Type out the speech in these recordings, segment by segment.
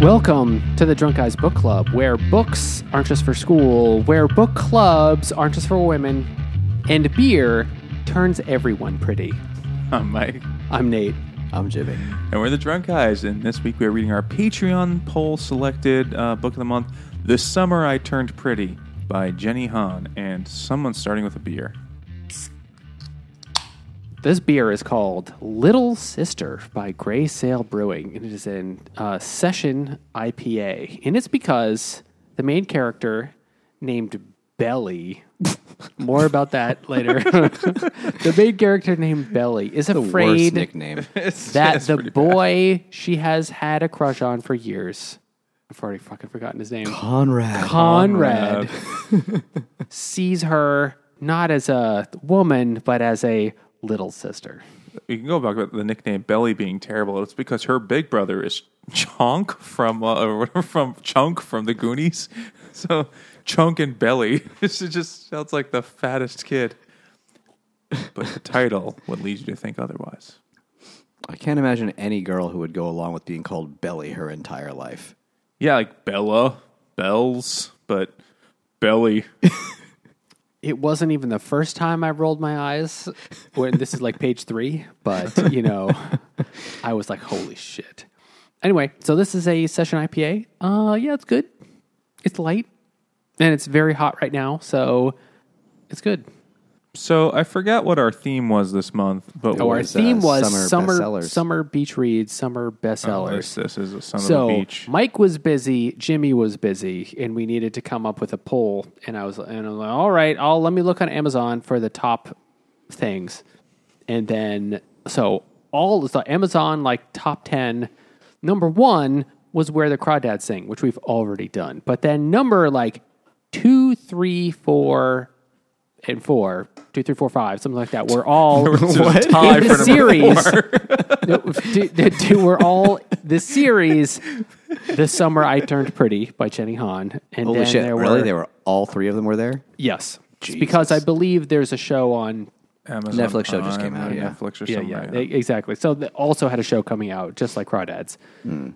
Welcome to the Drunk Guys Book Club, where books aren't just for school, where book clubs aren't just for women, and beer turns everyone pretty. I'm Mike, I'm Nate. I'm Jimmy. and we're the Drunk Guys. And this week we're reading our Patreon poll selected uh, book of the month, "This Summer I Turned Pretty" by Jenny Han, and someone starting with a beer. This beer is called Little Sister by Grey Sail Brewing, and it is an uh, session IPA. And it's because the main character named Belly, more about that later. the main character named Belly is Worst afraid nickname. that That's the pretty bad. boy she has had a crush on for years. I've already fucking forgotten his name. Conrad. Conrad sees her not as a woman, but as a little sister. You can go back about the nickname Belly being terrible. It's because her big brother is Chunk from uh, from Chunk from the Goonies. So Chunk and Belly. It just sounds like the fattest kid. But the title would lead you to think otherwise. I can't imagine any girl who would go along with being called Belly her entire life. Yeah, like Bella, Bells, but Belly. It wasn't even the first time I rolled my eyes when this is like page three, but you know, I was like, holy shit. Anyway, so this is a session IPA. Uh, yeah, it's good. It's light and it's very hot right now, so it's good. So I forgot what our theme was this month, but Oh, our was, uh, theme was summer summer bestsellers. summer beach reads, summer bestsellers. this, this is a son so of beach. Mike was busy, Jimmy was busy, and we needed to come up with a poll. And I was, and I was like, all right, I'll let me look on Amazon for the top things, and then so all the Amazon like top ten. Number one was where the crawdads sing, which we've already done. But then number like two, three, four, and four, two, three, four, five, something like that. We're all What? In the series. No, do- we're all the series. The summer I turned pretty by Jenny Han, and Holy then shit! there really? were They were all three of them were there. yes, It's because I believe there's a show on. Amazon Netflix show just came out, yeah. Netflix or Yeah, something. yeah, like e- exactly. So they also had a show coming out, just like Crawdads. Hmm.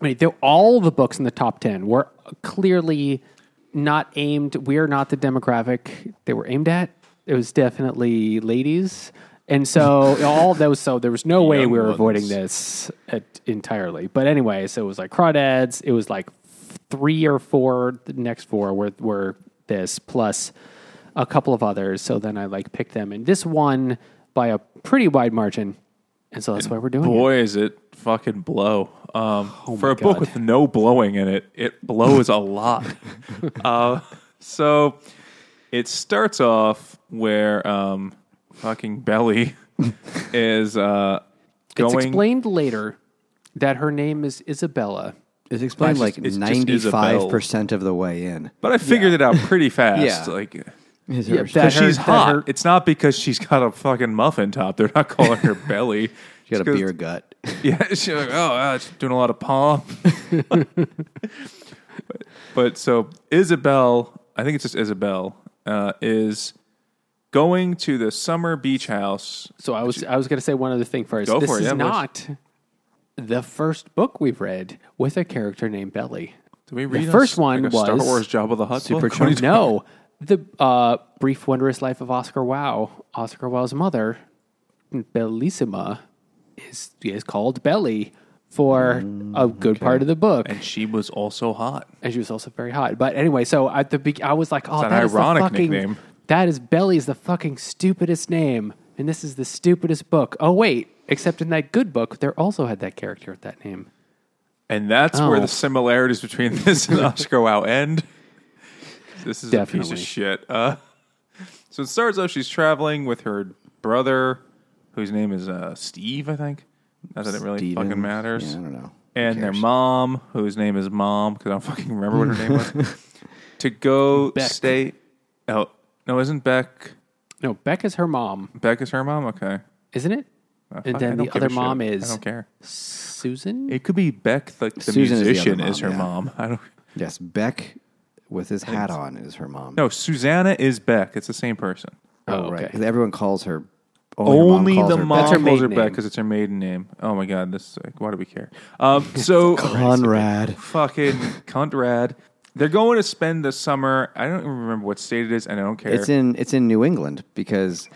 Wait, they're all the books in the top ten were clearly not aimed. We're not the demographic they were aimed at. It was definitely ladies, and so all those. So there was no way Young we were ones. avoiding this at, entirely. But anyway, so it was like Crawdads. It was like three or four. The next four were were this plus a couple of others. So then I like picked them, and this one by a pretty wide margin. And so that's why we're doing it. Boy, is it fucking blow. Um, for my a book with no blowing in it, it blows a lot. uh, so it starts off where um, fucking Belly is uh, It's explained later that her name is Isabella. It's explained It's like just- it's just ninety-five percent of the way in. but I figured it out pretty fast. Yeah. Like, Is Yeah, her- that- because she's that hot. her- it's not because she's got a fucking muffin top. They're not calling her Belly. she got a It's 'cause- beer gut. Yeah, she's like, oh, uh, it's doing a lot of palm. but, but so Isabel, I think it's just Isabel, uh, is going to the summer beach house. So I was I was going to say one other thing first. Go this for it, is yeah, not the first book we've read with a character named Belly. Did we read the a- first one like a Star was Wars Jabba the Hutt Super book? Chunk. What are you No, the uh, brief wondrous life of Oscar Wilde. Oscar Wilde's mother, Bellissima, is is called Belly for a good part of the book. And she was also hot. and she was also very hot. But anyway, so at the be- I was like, oh, an that is the ironic fucking, nickname. That is Belly's the fucking stupidest name, and this is the stupidest book. Oh wait, except in that good book, there also had that character with that name. And that's where Oh. the similarities between this and Oscar Wilde end. This is a piece of shit. Uh, so it starts off she's traveling with her brother, whose name is uh, Steve, I think. Not that it really Steven. fucking matters. Yeah, I don't know. And their cares? mom, whose name is Mom, because I don't fucking remember what her name was, to go Beck. stay. Oh no, isn't Beck? No, Beck is her mom, Beck is her mom. Okay, isn't it? Uh, and then the other a shit. mom I is don't care. Susan. It could be Beck, the, the Susan is the musician, mom, is her yeah. mom. I don't. Yes, Beck with his hat on is her mom. No, Susanna is Beck. It's the same person. Oh, right. okay. 'Cause Everyone calls her Only, her mom calls the her mom That's her calls her maiden Beck name. because it's her maiden name. Oh my god, this is like, why do we care? Um, so Conrad. fucking Conrad. They're going to spend the summer. I don't even remember what state it is, and I don't care. It's in it's in New England because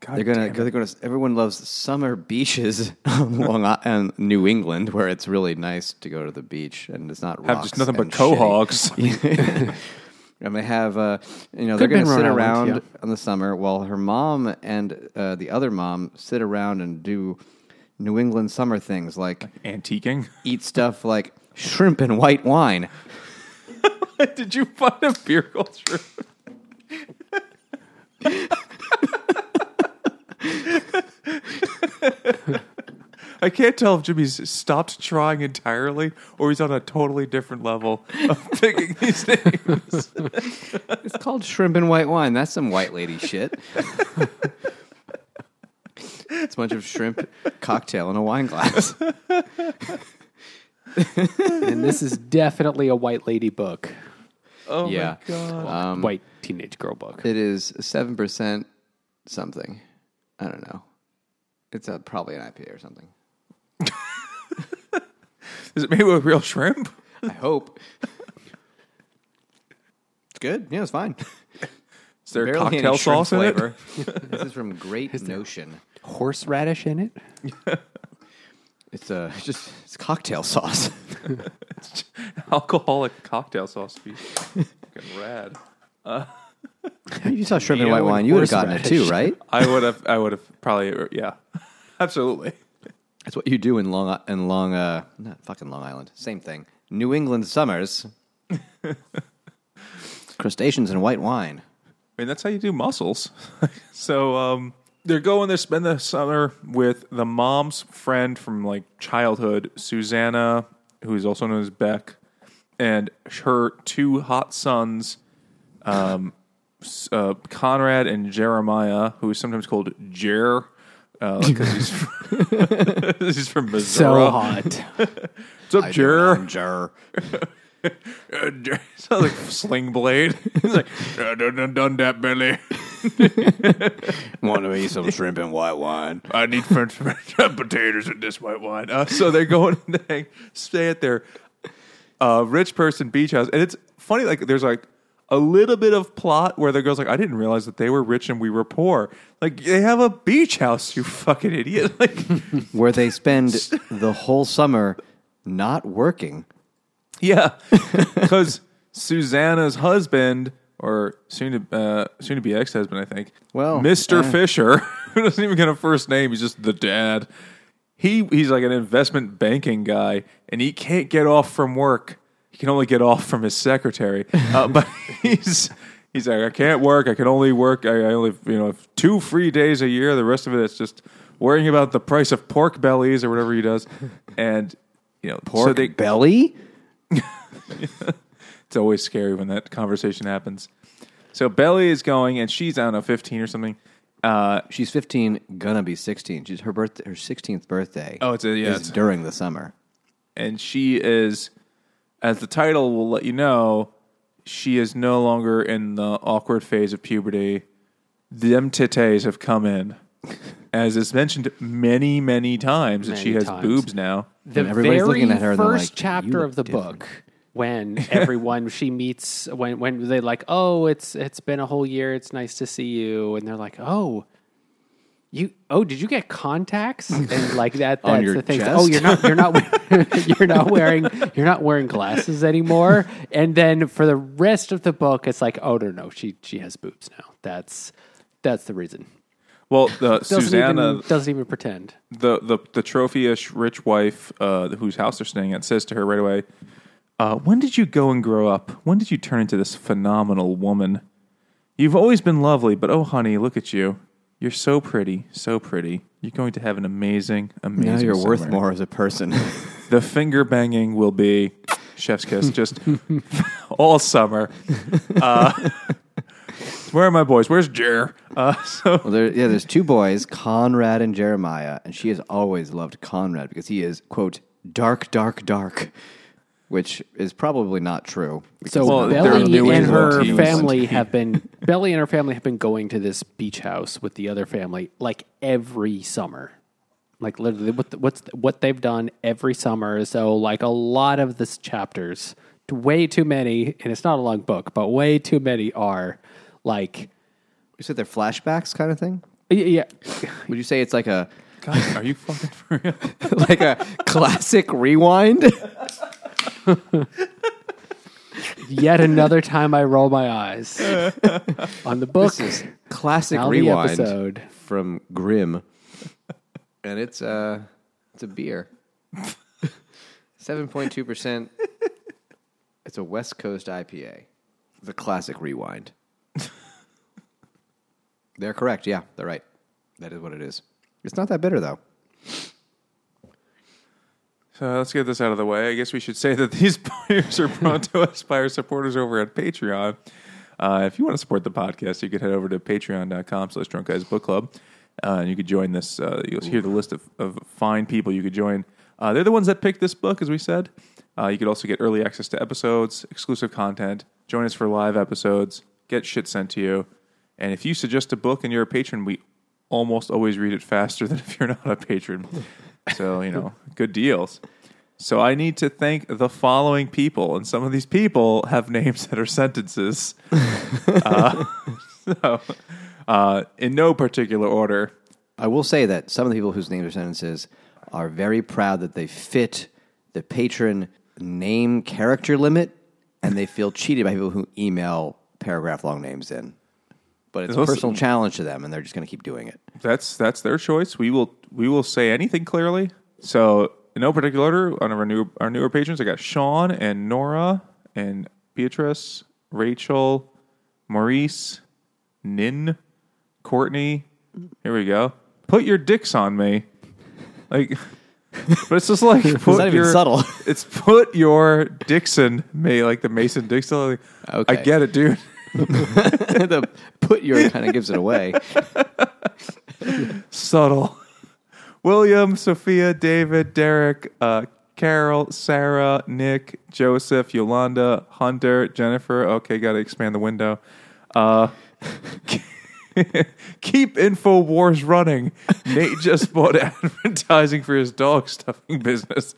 God they're gonna they're gonna everyone loves summer beaches on Long I- and New England where it's really nice to go to the beach and it's not have rocks just nothing but and shitty. quahogs. And they have, uh, you know, Could they're going to sit Island, around in the summer while her mom and uh, the other mom sit around and do New England summer things like Antiquing. eat stuff like shrimp and white wine. Did you find a beer called shrimp? I can't tell if Jimmy's stopped trying entirely or he's on a totally different level of picking these names. It's called shrimp and white wine. That's some white lady shit. it's a bunch of shrimp cocktail in a wine glass. and this is definitely a white lady book, Oh Yeah. my god. Um, white teenage girl book. It is seven percent something. I don't know. It's a, probably an IPA or something. Is it made with real shrimp? I hope. it's good. Yeah, it's fine. Is there Barely any cocktail shrimp sauce in it? flavor. this is from Great Notion. Horseradish in it. It's uh, it's just it's cocktail sauce. Alcoholic cocktail sauce. Be fucking rad. you saw shrimp and Mayo white wine. You would have gotten it too, right? I would have. I would have probably. Yeah, absolutely. That's what you do in Long in Long uh not fucking Long Island. Same thing. New England summers. Crustaceans and white wine. I mean, that's how you do mussels. so um, they're going there, spend the summer with the mom's friend from like childhood, Susanna, who is also known as Beck, and her two hot sons, um, uh, Conrad and Jeremiah, who is sometimes called Jer. Uh, because he's, from- he's from Missouri. So hot. What's up, Jer? Uh, Jer- Sounds like Sling Blade. He's like, "Uh, done, done, done that, Billy. Want to eat some shrimp and white wine? I need French, French potatoes and this white wine. Uh, so they're going to hang, stay at their uh, rich person beach house, and it's funny. Like there's like a little bit of plot where the girl's like, "I didn't realize that they were rich and we were poor." Like they have a beach house, you fucking idiot! Like, Where they spend the whole summer not working. yeah, because Susanna's husband. Or soon to uh, soon to be ex husband, I think. Well, Mister eh. Fisher, who doesn't even get a first name. He's just the dad. He he's like an investment banking guy, and he can't get off from work. He can only get off from his secretary. Uh, but he's he's like, I can't work. I can only work. I, I only you know have two free days a year. The rest of it is just worrying about the price of pork bellies or whatever he does. And you know, Pork so they, belly? it's always scary when that conversation happens. So Belly is going, and she's I don't know, fifteen or something. Uh, She's 15, gonna be 16. She's her birthday, her 16th birthday. Oh, it's a- yeah, is it's- during the summer. and she is, as the title will let you know, she is no longer in the awkward phase of puberty. Them titties have come in, as is mentioned many, many times that she Many has times. boobs now. the And everybody's very looking at her and they're first like, "You chapter look of the different." book when everyone she meets when when they like oh it's it's been a whole year it's nice to see you and they're like oh you oh did you get contacts and like that that's On your the thing chest? oh you're not you're not wearing- you're not wearing you're not wearing glasses anymore and then for the rest of the book it's like oh no no she she has boobs now that's that's the reason Well, the doesn't Susanna, even doesn't even pretend the the the trophy-ish rich wife uh, whose house they're staying at says to her right away, uh, "When did you go and grow up? When did you turn into this phenomenal woman? You've always been lovely, but oh, honey, look at you. You're so pretty, so pretty. You're going to have an amazing, amazing. Now you're worth more as a person. The finger banging will be chef's kiss just all summer. Uh, where are my boys? Where's Jer? Uh, so well, there, yeah, there's two boys, Conrad and Jeremiah, and she has always loved Conrad because he is, quote, dark, dark, dark. Which is probably not true. So Well, they're Belly and her family have been Belly and her family have been going to this beach house with the other family like every summer. Like literally, what the, what's what they've done every summer. So like a lot of this chapters, way too many, and it's not a long book, but way too many are like You said they're flashbacks kind of thing. y- yeah. Would you say it's like a God, are you fucking for real? like a classic rewind? Yet another time I roll my eyes on the book. This is classic Now the rewind episode. from Grimm, and it's uh it's a beer, seven point two percent. It's a West Coast IPA. The classic rewind. they're correct. Yeah, they're right. That is what it is. It's not that bitter though. So let's get this out of the way. I guess we should say that these players are brought to us by our supporters over at Patreon. Uh, if you want to support the podcast, you could head over to patreon.com slash drunk guys book club. Uh, and you could join this. Uh, you'll hear the list of, of fine people you could join. Uh, they're the ones that picked this book, as we said. Uh, you could also get early access to episodes, exclusive content, join us for live episodes, get shit sent to you. And if you suggest a book and you're a patron, we almost always read it faster than if you're not a patron. So, you know, good deals. So I need to thank the following people, and some of these people have names that are sentences. uh, so, uh, in no particular order, I will say that some of the people whose names are sentences are very proud that they fit the patron name character limit, and they feel cheated by people who email paragraph long names in. But it's a personal challenge to them, and they're just going to keep doing it. that's that's their choice. We will we will say anything clearly. So in no particular order, on our new our newer patrons, I got Sean and Nora and Beatrice, Rachel, Maurice, Nin, Courtney. Here we go. Put your dicks on me, like. But it's just like put not even subtle. It's put your Dixon me like the Mason Dixon. Like, I get it, dude. The put your kind of gives it away. subtle. William, Sophia, David, Derek, uh, Carol, Sarah, Nick, Joseph, Yolanda, Hunter, Jennifer. Okay, got to expand the window. Uh, keep Infowars running. Nate just bought advertising for his dog stuffing business.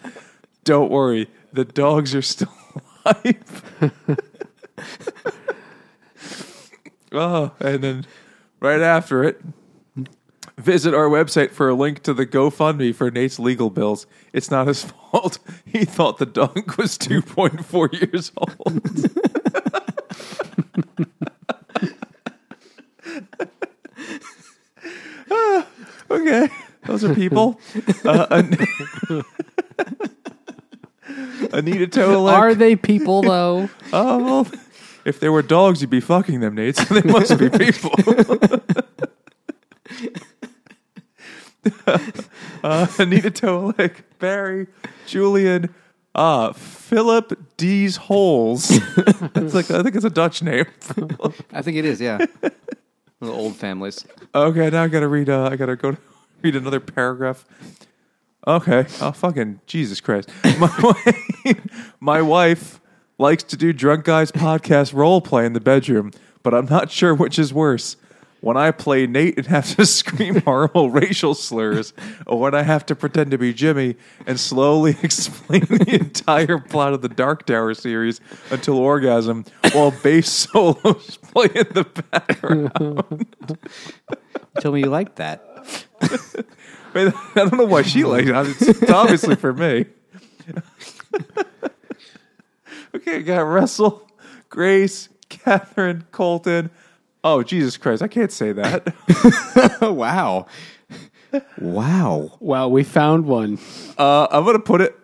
Don't worry, the dogs are still alive. Oh, and then right after it, Visit our website for a link to the GoFundMe for Nate's legal bills. It's not his fault. He thought the dog was 2.4 years old. Ah, okay, those are people. Uh, An- Anita Tolek. Are they people though? Oh, well, if they were dogs, you'd be fucking them, Nate. So they must be people. uh, Anita Tolek, Barry, Julian, uh, Philip D's Holes. it's like I think it's a Dutch name. I think it is, yeah. One of the old families. okay, now I gotta read. Uh, I gotta go to read another paragraph. Okay. Oh, fucking Jesus Christ. My, my wife likes to do Drunk Guys podcast role play in the bedroom, but I'm not sure which is worse. When I play Nate and have to scream horrible racial slurs, or when I have to pretend to be Jimmy and slowly explain the entire plot of the Dark Tower series until orgasm while bass solos play in the background. Tell me you liked that. I, don't know why she likes it. It's, it's obviously for me. Okay, got Russell, Grace, Catherine, Colton. Oh, Jesus Christ. I can't say that. Wow. Wow. Well, we found one. Uh, I'm going to put it.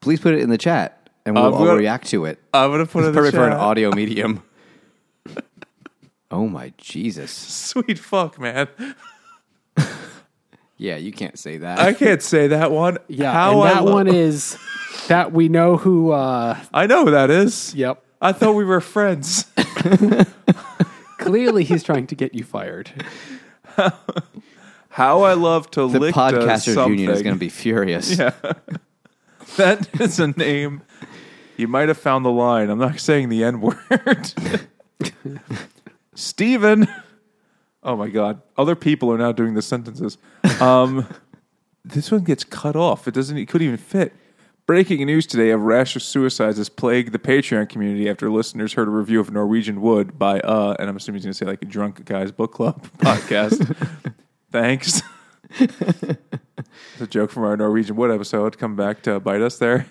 Please put it in the chat, and we'll I'm all gonna- react to it. I'm going to put it in the Perfect for an chat. audio medium. Oh my Jesus! Sweet fuck, man. Yeah, you can't say that. I can't say that one. Yeah, How and I that lo- one is that we know who. uh I know who that is. Yep. I thought we were friends. Clearly, he's trying to get you fired. How I love to the lick podcasters something. union is going to be furious. Yeah. that is a name You might have found the line. I'm not saying the N word. Steven. Oh my God. Other people are now doing the sentences. Um, this one gets cut off. It doesn't, it couldn't even fit. Breaking news today a rash of suicides has plagued the Patreon community after listeners heard a review of Norwegian Wood by, uh, and I'm assuming he's going to say like a drunk guy's book club podcast. Thanks. It's a joke from our Norwegian Wood episode. Come back to bite us there.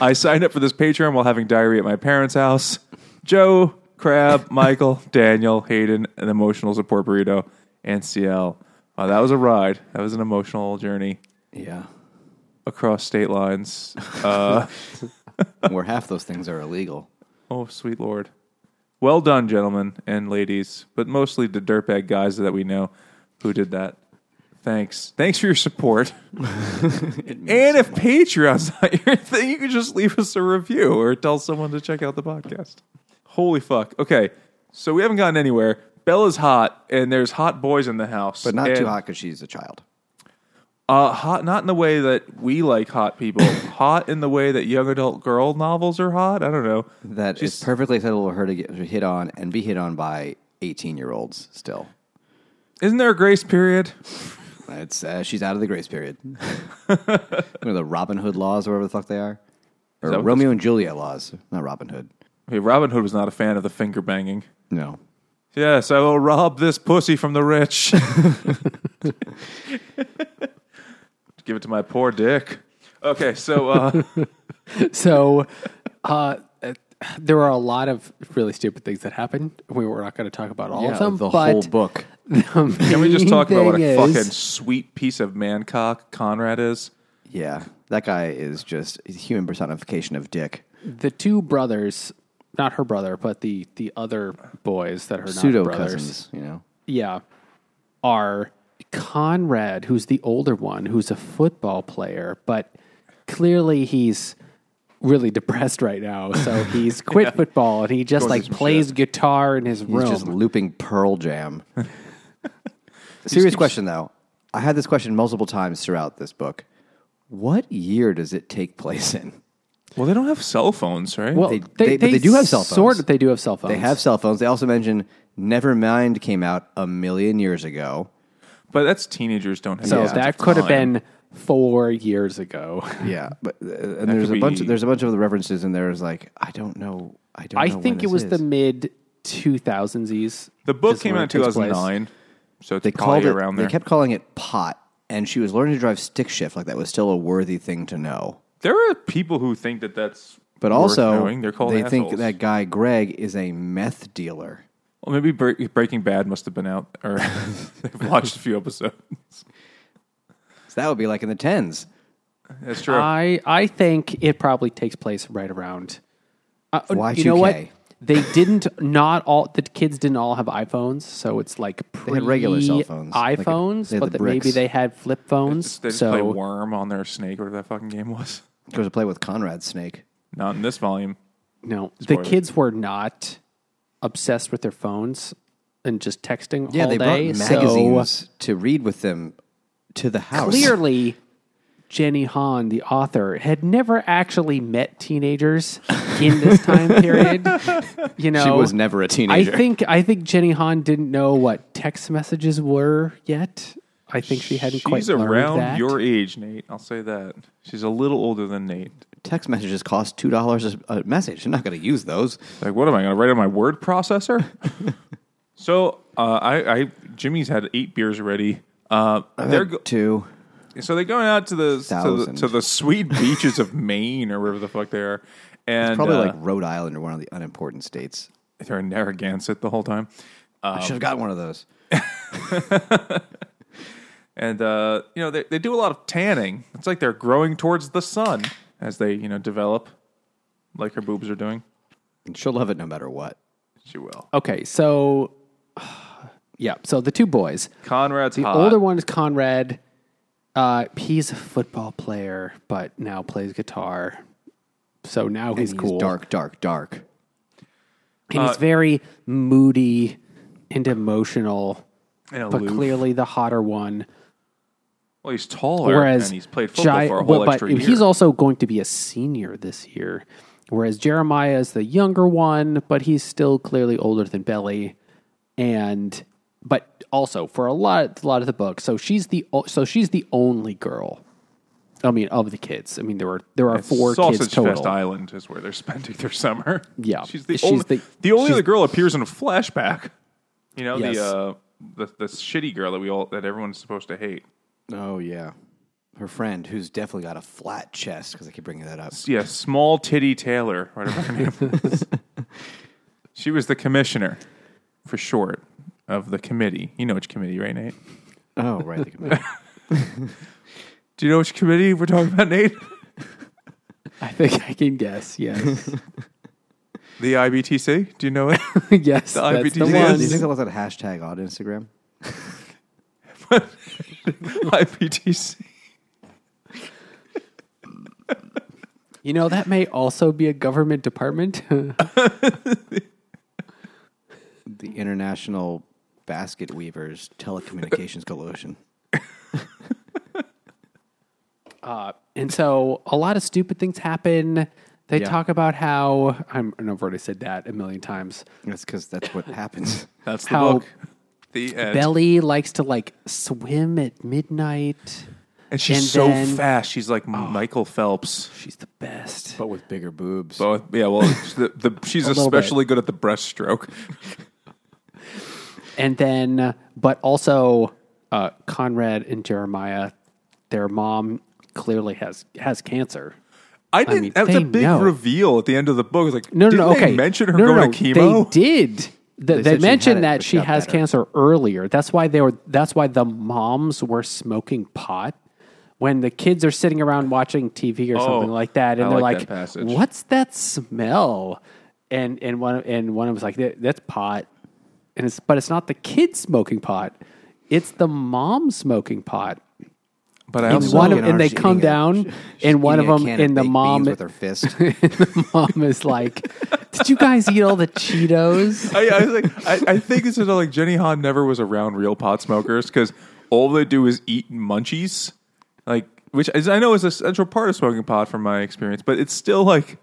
I signed up for this Patreon while having diarrhea at my parents' house. Joe, Crab, Michael, Daniel, Hayden, an emotional support burrito, and CL. Wow, that was a ride. That was an emotional journey Yeah. across state lines. Uh, Where half those things are illegal. oh, sweet Lord. Well done, gentlemen and ladies, but mostly the dirtbag guys that we know who did that. Thanks. Thanks for your support. and if Patreon's not your thing, you can just leave us a review or tell someone to check out the podcast. Holy fuck. Okay. So we haven't gotten anywhere. Bella's hot, and there's hot boys in the house. But not And, too hot because she's a child. Uh, hot, not in the way that we like hot people. hot in the way that young adult girl novels are hot. I don't know. That She's- is perfectly acceptable for her to get hit on and be hit on by 18 year olds still. Isn't there a grace period? It's uh, she's out of the grace period. you know, the Robin Hood laws, or whatever the fuck they are, or Romeo and Juliet laws, not Robin Hood. Okay, Robin Hood was not a fan of the finger banging. No, Yes, I will rob this pussy from the rich. Give it to my poor dick. Okay, so uh, So, uh, uh, there were a lot of really stupid things that happened. We were not going to talk about all yeah, of them. the but whole book. the can we just talk about what a thing fucking sweet piece of mancock Conrad is? Yeah, that guy is just a human personification of dick. the two brothers, not her brother, but the the other boys that are not Pseudo brothers, cousins, you know. yeah, are Conrad, who's the older one, who's a football player, but clearly he's really depressed right now. So he's quit football and he just like plays guitar in his room. He's room. just looping Pearl Jam. Serious question though. I had this question multiple times throughout this book. What year does it take place in? Well, they don't have cell phones, right? well, they- they- but they do have cell phones. Sort of, they do have cell phones. They have cell phones. They also mention Nevermind came out a million years ago. but that's teenagers don't have. So that that could have been four years ago. Yeah, but uh, and there's a bunch. be- there's a bunch of the references in there. Is like I don't know. I don't. I know think when it was this the is. mid 2000s. The book came out in it takes place. 2009, so it's They called it. around They kept calling it pot, and she was learning to drive stick shift. Like that was still a worthy thing to know. There are people who think that that's. But also, knowing. they're called they think that guy Greg is a meth dealer. Well, maybe Bre- Breaking Bad must have been out, or they've watched a few episodes. So that would be like in the tens. That's true. I I think it probably takes place right around. Uh, You know what? Y2K. They didn't. Not all the kids didn't all have iPhones, so it's like pre had regular cell phones, like a- iPhones, they had but the that maybe they had flip phones. they just play so Worm on their snake, or whatever that fucking game was. Goes to play with Conrad snake. Not in this volume. no, the kids were not obsessed with their phones and just texting Yeah, all they day. brought so magazines to read with them to the house. clearly Jenny Han, the author, had never actually met teenagers in this time period. You know, she was never a teenager. I think I think Jenny Han didn't know what text messages were yet. I think she hadn't quite She's learned around that. your age, Nate. I'll say that. She's a little older than Nate. text messages cost two dollars a message. I'm not going to use those. Like, what am I going to write on my word processor? so, uh, I, I, Jimmy's had eight beers already. Uh, they're go- two. so they're going out to the, to the to the sweet beaches of Maine or wherever the fuck they are, and Probably uh, like Rhode Island or one of the unimportant states. they're in Narragansett the whole time. I should have got one of those. and uh, you know they, they do a lot of tanning. It's like they're growing towards the sun as they you know develop, like her boobs are doing. She'll love it no matter what. She will. Okay, so yeah, so the two boys. Conrad's The hot. older one is Conrad. Uh, he's a football player, but now plays guitar. So now And he's he's cool. dark, dark, dark. and Uh, he's very moody and emotional, and but aloof. clearly the hotter one. Well, he's taller Whereas and he's played football Jai- for a whole but, extra but year. he's also going to be a senior this year, whereas Jeremiah is the younger one, but he's still clearly older than Belly, and but also for a lot a lot of the book, so she's the so she's the only girl. I mean, of the kids. I mean, there were there are four Sausage kids total. Fest Island is where they're spending their summer. Yeah. she's the She's only the- the, only other girl appears in a flashback. You know Yes. the uh, the the shitty girl that we all that everyone's supposed to hate. Oh yeah, her friend who's definitely got a flat chest because I keep bringing that up. Yeah, small titty Taylor, whatever her name was. She was the commissioner, for short, of the committee. You know which committee, right, Nate? Oh right, the committee. Do you know which committee we're talking about, Nate? I think I can guess. Yes, The IBTC. Do you know it? yes, The that's the IBTC Do one. you think they'll let that hashtag on Instagram? IBTC. You know that may also be a government department. The International Basket Weavers Telecommunications Coalition. Uh, and so a lot of stupid things happen. They Yeah. talk about how I'm, and I've already said that a million times. That's because that's what happens. That's the How book. The end. Belly likes to like swim at midnight. and she's and so then- fast. She's like Michael Phelps. She's the best. but with bigger boobs. Both, yeah. Well, the, the, she's little bit. especially good at the breaststroke. And then, uh, but also uh, Conrad and Jeremiah, their mom clearly has has cancer. I didn't. mean, that was a they big know. reveal at the end of the book. It's like, No, no, didn't no. they Okay, mention her no, no, going no. to chemo. They did. The, They they she mentioned that she has better. cancer earlier. That's why they were. That's why the moms were smoking pot when the kids are sitting around watching TV or oh, something like that, and I they're like like, that "What's that smell?" And and one and one was like, "That's pot," and it's but it's not the kids smoking pot. It's the mom smoking pot. But I And also one of- and they come eating a- down, and one of them- and the mom- with her fist. the mom is like, "Did you guys eat all the Cheetos?" I, I was like, I, I think it's is like Jenny Han never was around real pot smokers because all they do is eat munchies, like which is, I know is a central part of smoking pot from my experience, but it's still like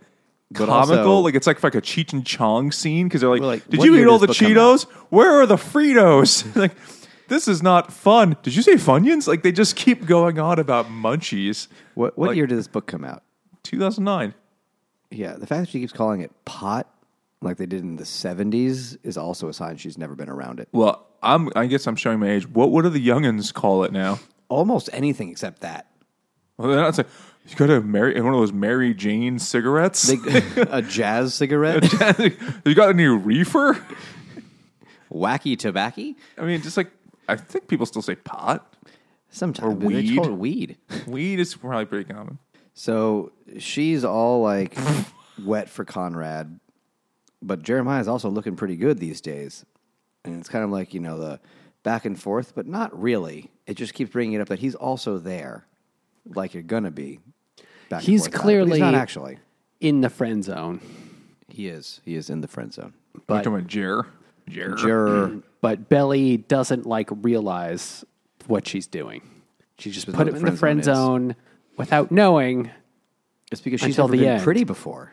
But comical. also- like it's like like a Cheech and Chong scene because they're like, Well, like, "Did what you year eat all did the this book come Cheetos? Where are the Fritos?" like. This is not fun. Did you say Funyuns? Like they just keep going on about munchies. what what Like- year did this book come out? 2009. Yeah, the fact that she keeps calling it pot, like they did in the seventies, is also a sign she's never been around it. Well, I'm. I guess I'm showing my age. What What do the youngins call it now? Almost anything except that. Well, they're not saying you got a Mary one of those Mary Jane cigarettes. They, a jazz cigarette, you got any reefer? wacky tobacco. I mean, just like I think people still say pot. Sometimes Or but they weed. call it weed. Weed is probably pretty common. So she's all like wet for Conrad, but Jeremiah's also looking pretty good these days. And it's kind of like, you know, the back and forth, but not really. It just keeps bringing it up that he's also there, like you're going to be. back and He's forth about it, but clearly- he's not actually. in the friend zone. He is. He is in the friend zone. We're But talking about Jer. Jer. Juror. but Belly doesn't like realize what she's doing. She just put what it in the friend friend zone zone without knowing. It's because she's Until never the been end. pretty before.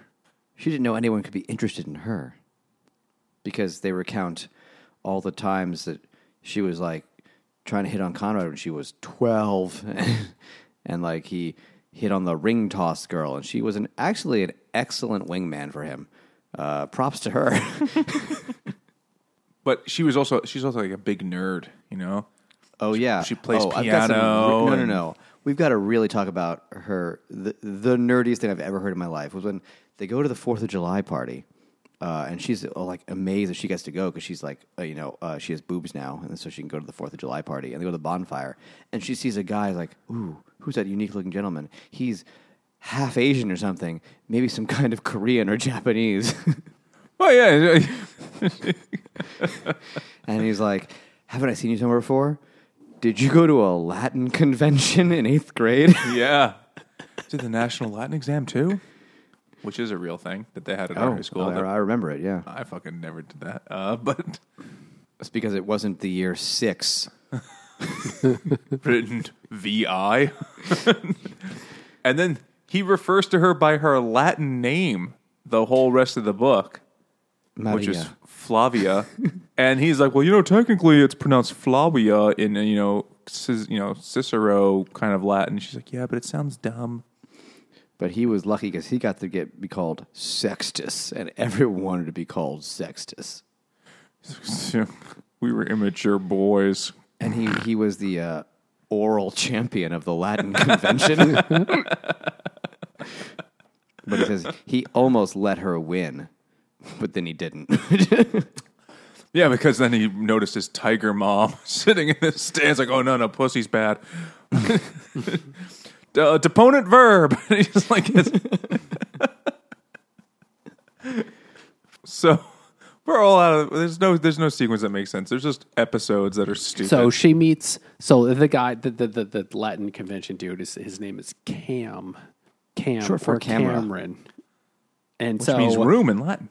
She didn't know anyone could be interested in her. Because they recount all the times that she was like trying to hit on Conrad when she was 12 and like he hit on the ring toss girl and she was an actually an excellent wingman for him. Uh, props to her. But she was also she's also like a big nerd, you know. Oh yeah, she plays oh, I've got some piano no, no, and- no. We've got to really talk about her. The, the nerdiest thing I've ever heard in my life was when they go to the Fourth of July party, uh, and she's uh, like amazed that she gets to go because she's like, uh, you know, uh, she has boobs now, and so she can go to the Fourth of July party. And they go to the bonfire, and she sees a guy like, ooh, who's that unique looking gentleman? He's half Asian or something, maybe some kind of Korean or Japanese. Oh yeah, And he's like, Haven't I seen you somewhere before? Did you go to a Latin convention in eighth grade? yeah. Did the national Latin exam too, which is a real thing that they had at our high school. oh, that- I remember it, yeah. I fucking never did that. Uh, but It's because it wasn't the year six. written VI. and then he refers to her by her Latin name the whole rest of the book, which is Flavia, and he's like, "Well, you know, technically it's pronounced Flavia in you know, Cis, you know, Cicero kind of Latin." She's like, "Yeah, but it sounds dumb." But he was lucky because he got to get be called Sextus, and everyone wanted to be called Sextus. we were immature boys. And he, he was the uh, oral champion of the Latin convention. but he says he almost let her win, but then he didn't. Yeah, because then he noticed his tiger mom sitting in the stands, like, "Oh no, no, pussy's bad." uh, deponent verb. And he's like, it's- so we're all out of. There's no, there's no sequence that makes sense. There's just episodes that are stupid. So she meets. So the guy, the the the, the Latin convention dude, is his name is Cam, Cam Short for or. Cameron. And which so means room in Latin.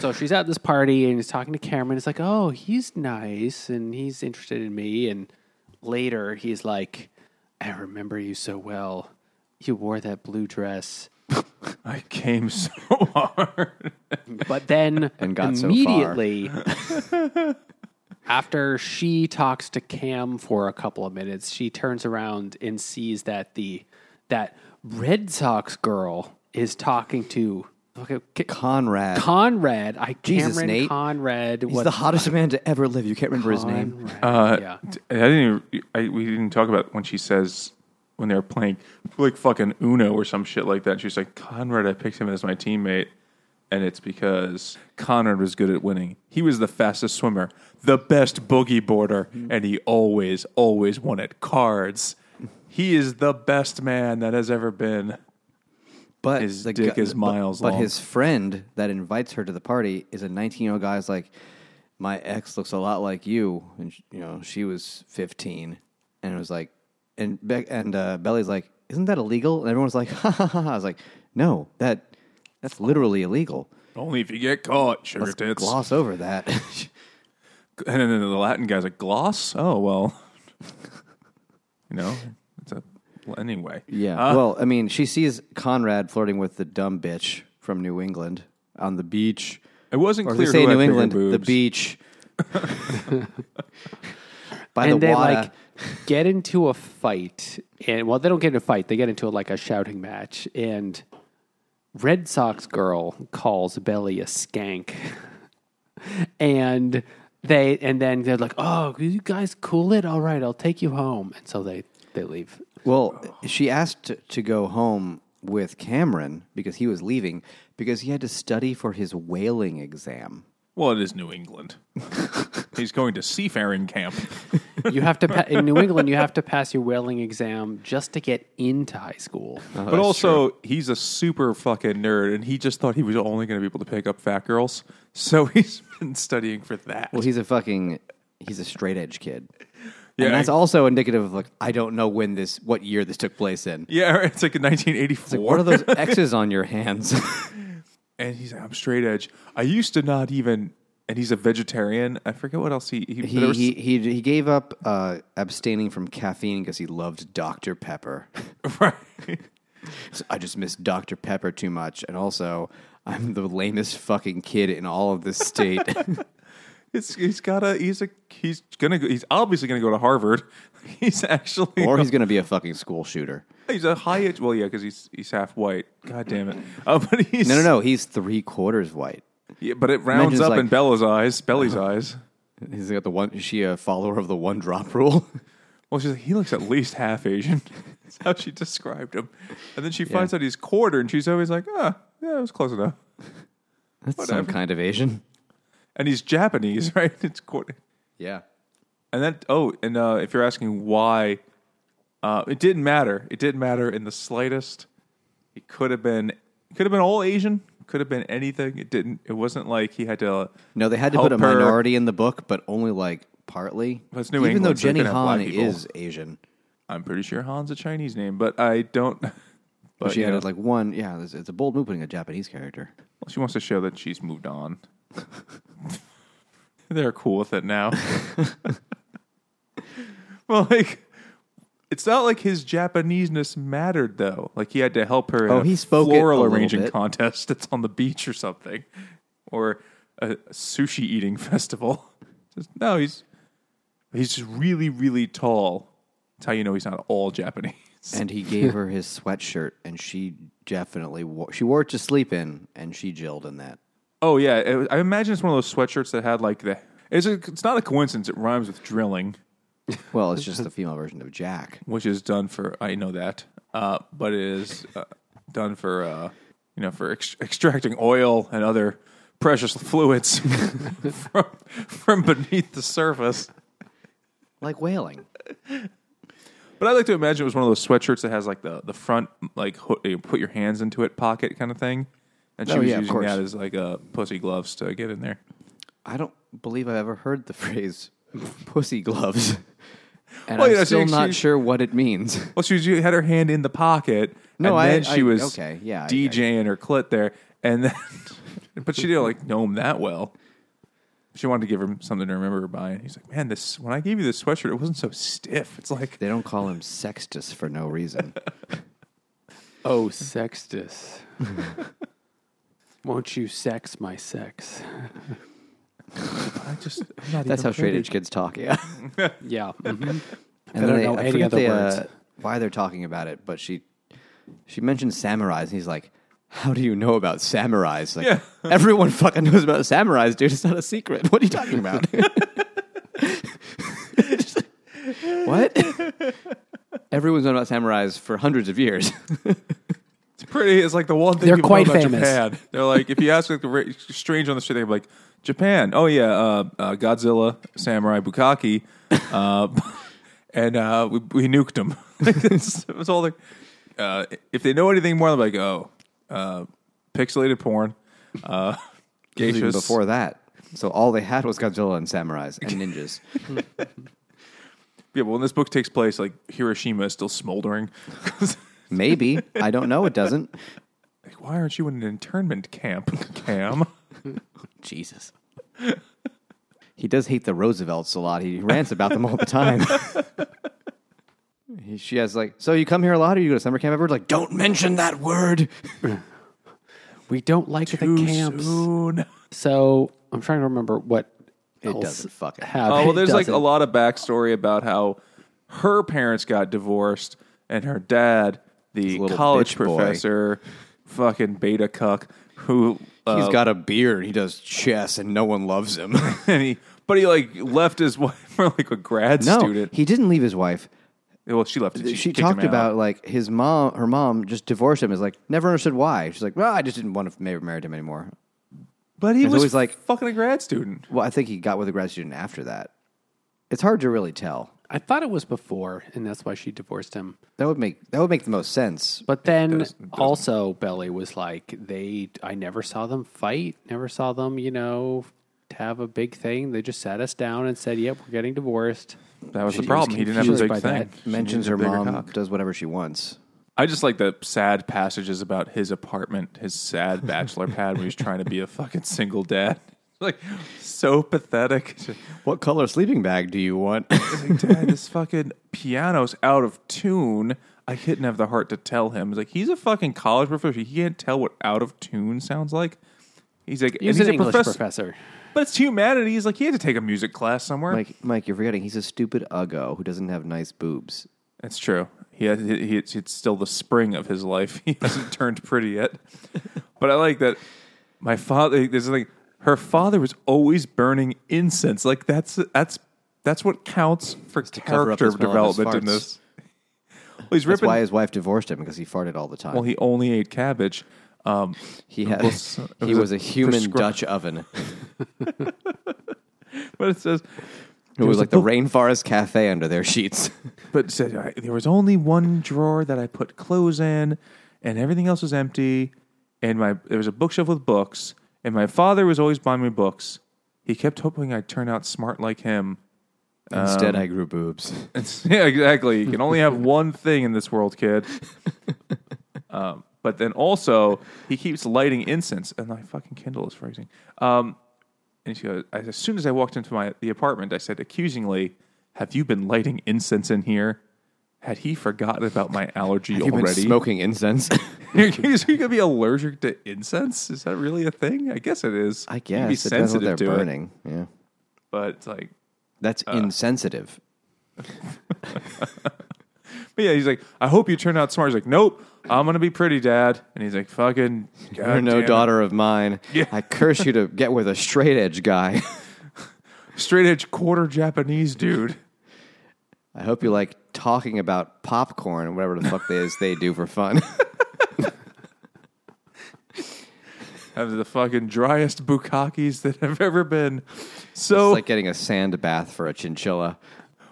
So she's at this party and he's talking to Cameron. It's like, oh, he's nice and he's interested in me. And later he's like, I remember you so well. You wore that blue dress. I came so hard. But then And got so immediately after she talks to Cam for a couple of minutes, she turns around and sees that the that Red Sox girl is talking to Conrad. Conrad. I Jesus, Cameron Nate. Conrad. He's what- the hottest man to ever live. You can't remember his name. Conrad. Uh, yeah. I didn't. Even, I, we didn't talk about when she says when they were playing like fucking Uno or some shit like that. She's like, Conrad, I picked him as my teammate, and it's because Conrad was good at winning. He was the fastest swimmer, the best boogie boarder, and he always, always won at cards. He is the best man that has ever been. But His the dick gu- is miles but, long. But his friend that invites her to the party is a 19 year old guy. guy's like, my ex looks a lot like you, and sh- you know she was 15, and it was like, and Be- and uh, Belly's like, isn't that illegal? And everyone's like, ha ha ha. I was like, no, that that's literally illegal. Only if you get caught, sugar Let's tits. gloss over that. And then the Latin guy's like, gloss? Oh, well. you know, it's a. Well, anyway. yeah. Uh, well, I mean, she sees Conrad flirting with the dumb bitch from New England on the beach. it wasn't Or clear they say who New bigger England, the beach. By and the they water. like get into a fight and well they don't get into a fight they get into like a shouting match and red sox girl calls belly a skank and they and then they're like oh you guys cool it all right i'll take you home and so they they leave Well, she asked to, to go home with Cameron because he was leaving because he had to study for his whaling exam. Well, it is New England. He's going to seafaring camp. you have to pa- in new england you have to pass your whaling exam just to get into high school oh, but also, he's a super fucking nerd, and he just thought he was only going to be able to pick up fat girls. So he's been studying for that. Well, he's a fucking he's a straight edge kid. Yeah, and that's I- also indicative of like I don't know when this what year this took place in. yeah, it's like in 1984. What are those X's on your hands? and he's like, I'm straight edge. I used to not even. And he's a vegetarian. I forget what else he. He, he, was- he he he gave up uh, abstaining from caffeine because he loved Dr Pepper. right. So I just miss Dr Pepper too much, and also I'm the lamest fucking kid in all of this state. It's, he's got a. He's a. He's gonna. Go, he's obviously gonna go to Harvard. He's actually. or he's going to be a fucking school shooter. He's a high age. Well, yeah, because he's he's half white. God damn it. Uh, but he's No, no, no. He's three quarters white. Yeah, but it rounds Imagine it's up like- in Bella's eyes. Belly's eyes. He's got the one. Is she a follower of the one drop rule? Well, she's like, he looks at least half Asian. That's how she described him. And then she finds out he's quarter, and she's always like, ah, yeah, it was close enough. That's some kind of Asian. And he's Japanese, right? It's. Yeah. And then, oh, and uh, if you're asking why, uh, it didn't matter. It didn't matter in the slightest. It could have been, it could have been all Asian. Could have been anything. It didn't. It wasn't like he had to. No, they had to put a Help her. minority in the book, but only like partly. It's New Even England, though so Jenny have Han black people. is Asian, I'm pretty sure Han's a Chinese name, but I don't. But she you know, added like one. Yeah, it's, it's a bold move putting a Japanese character. well, she wants to show that she's moved on. They're cool with it now. well, like It's not like his Japaneseness mattered though. Like he had to help her. Oh, in a he spoke floral arranging bit. contest that's on the beach or something, or a sushi eating festival. Just, no, he's he's just really really tall. That's how you know he's not all Japanese. And he gave her his sweatshirt, and she definitely wore, she wore it to sleep in, and she jilled in that. Oh yeah, it, I imagine it's one of those sweatshirts that had like the. It's, a, it's not a coincidence. It rhymes with drilling, Well, it's just the female version of Jack. which is done for. I know that, uh, but it is uh, done for uh, you know for ex- extracting oil and other precious fluids from from beneath the surface. Like whaling. But I like to imagine it was one of those sweatshirts that has like the the front like ho- you put your hands into it pocket kind of thing, and she Oh, was yeah, of using course. that as like uh, pussy gloves to get in there. I don't believe I've ever heard the phrase pussy gloves. And Well, I'm you know, still she- not she- sure what it means. Well, she, was, she had her hand in the pocket. No, and I- then she I- was okay, yeah, I- DJing her clit there, and then, but she didn't like know him that well. She wanted to give him something to remember her by. And he's like, "Man, this when I gave you this sweatshirt, it wasn't so stiff. It's like They don't call him Sextus for no reason. Oh, Sextus. Won't you sex my sex? I just I'm not That's even how straight edge kids talk, yeah. Yeah. mhm. And I then don't they, know I any forget other the, words. Uh, why they're talking about it, but she she mentioned samurais, and he's like, "How do you know about samurais?" Like, Yeah. everyone fucking knows about samurais, dude. It's not a secret. What are you talking about? what? Everyone's known about samurais for hundreds of years. It's pretty. is like the one thing They're people quite know about famous. Japan. They're like, if you ask like the ra- strange on the street, they're like, Japan. Oh yeah, uh, uh, Godzilla, Samurai Bukaki, uh, and uh, we, we nuked them. it's, it was all like, uh, if they know anything more, they're like, oh, uh, pixelated porn, uh, Even geishas. before that, so all they had was Godzilla and samurais and ninjas. Yeah, but when this book takes place, like Hiroshima is still smoldering. Maybe I don't know. It doesn't. like, why aren't you in an internment camp, Cam? Jesus. he does hate the Roosevelts a lot. He rants about them all the time. He- she has like, so you come here a lot, or you go to summer camp ever? Like, don't mention that word. We don't like Too the camps. soon. So I'm trying to remember what It else doesn't fucking. have- Oh well, it there's like a doesn't. lot of backstory about how her parents got divorced and her dad, the little college bitch boy. professor, fucking beta cuck, who uh, He's got a beard. He does chess, and no one loves him. and he, but he like left his wife for like a grad no, student. he didn't leave his wife. Well, she left. She, She, kicked him talked out. about like his mom. Her mom just divorced him. Is like never understood why. She's like, well, I just didn't want to marry marry him anymore. but he it's was always like- fucking a grad student. Well, I think he got with a grad student after that. It's hard to really tell. I thought it was before, and that's why she divorced him. That would make that would make the most sense. But then does- it doesn't. also Belly was like they I never saw them fight, never saw them, you know, have a big thing. They just sat us down and said, "Yep, we're getting divorced." That was She the was problem. He didn't have a big thing. that. Mentions her mom cock. does whatever she wants. I just like the sad passages about his apartment, his sad bachelor pad when he's trying to be a fucking single dad. Like so pathetic. What color sleeping bag do you want? He's like, Dad, this fucking piano's out of tune. I couldn't have the heart to tell him. He's like, he's a fucking college professor. He can't tell what out of tune sounds like. He's like, He was an he's a English professor, professor. but it's humanities. Like he had to take a music class somewhere. Mike, Mike, you're forgetting he's a stupid uggo who doesn't have nice boobs. That's true. He, had, he, he it's, it's still the spring of his life. He hasn't turned pretty yet. But I like that. My father. There's like her father was always burning incense. Like that's that's that's what counts for cover up character the smell of his development in farts. this. Well, he's That's ripping. why his wife divorced him because he farted all the time. well, he only ate cabbage. Um, he had, was- it he was was a a human prescri- Dutch oven. but it says It was was like the rainforest cafe under their sheets. But it said "I- there was only one drawer that I put clothes in, and everything else was empty. And my there was a bookshelf with books, and my father was always buying me books. He kept hoping I'd turn out smart like him. Instead, I grew boobs. Yeah, exactly. You can only have one thing in this world, kid. um, but then also, he keeps lighting incense, and my fucking Kindle is freezing. Um, and she goes, as soon as I walked into my the apartment, I said accusingly, "Have you been lighting incense in here?" had he forgotten about my allergy You've been already? smoking incense. Is he gonna be allergic to incense? Is that really a thing? I guess it is. I You'd guess be it sensitive they're to it, burning. Yeah, but it's like, that's uh, insensitive. but yeah, he's like, I hope you turn out smart. He's like, Nope, I'm gonna be pretty, Dad. And he's like, Fucking, You're no it. daughter of mine. Yeah. I curse you to get with a straight edge guy. straight edge quarter Japanese dude. I hope you like talking about popcorn or whatever the fuck it is they do for fun. Have the fucking driest bukakis that have ever been. So it's like getting a sand bath for a chinchilla.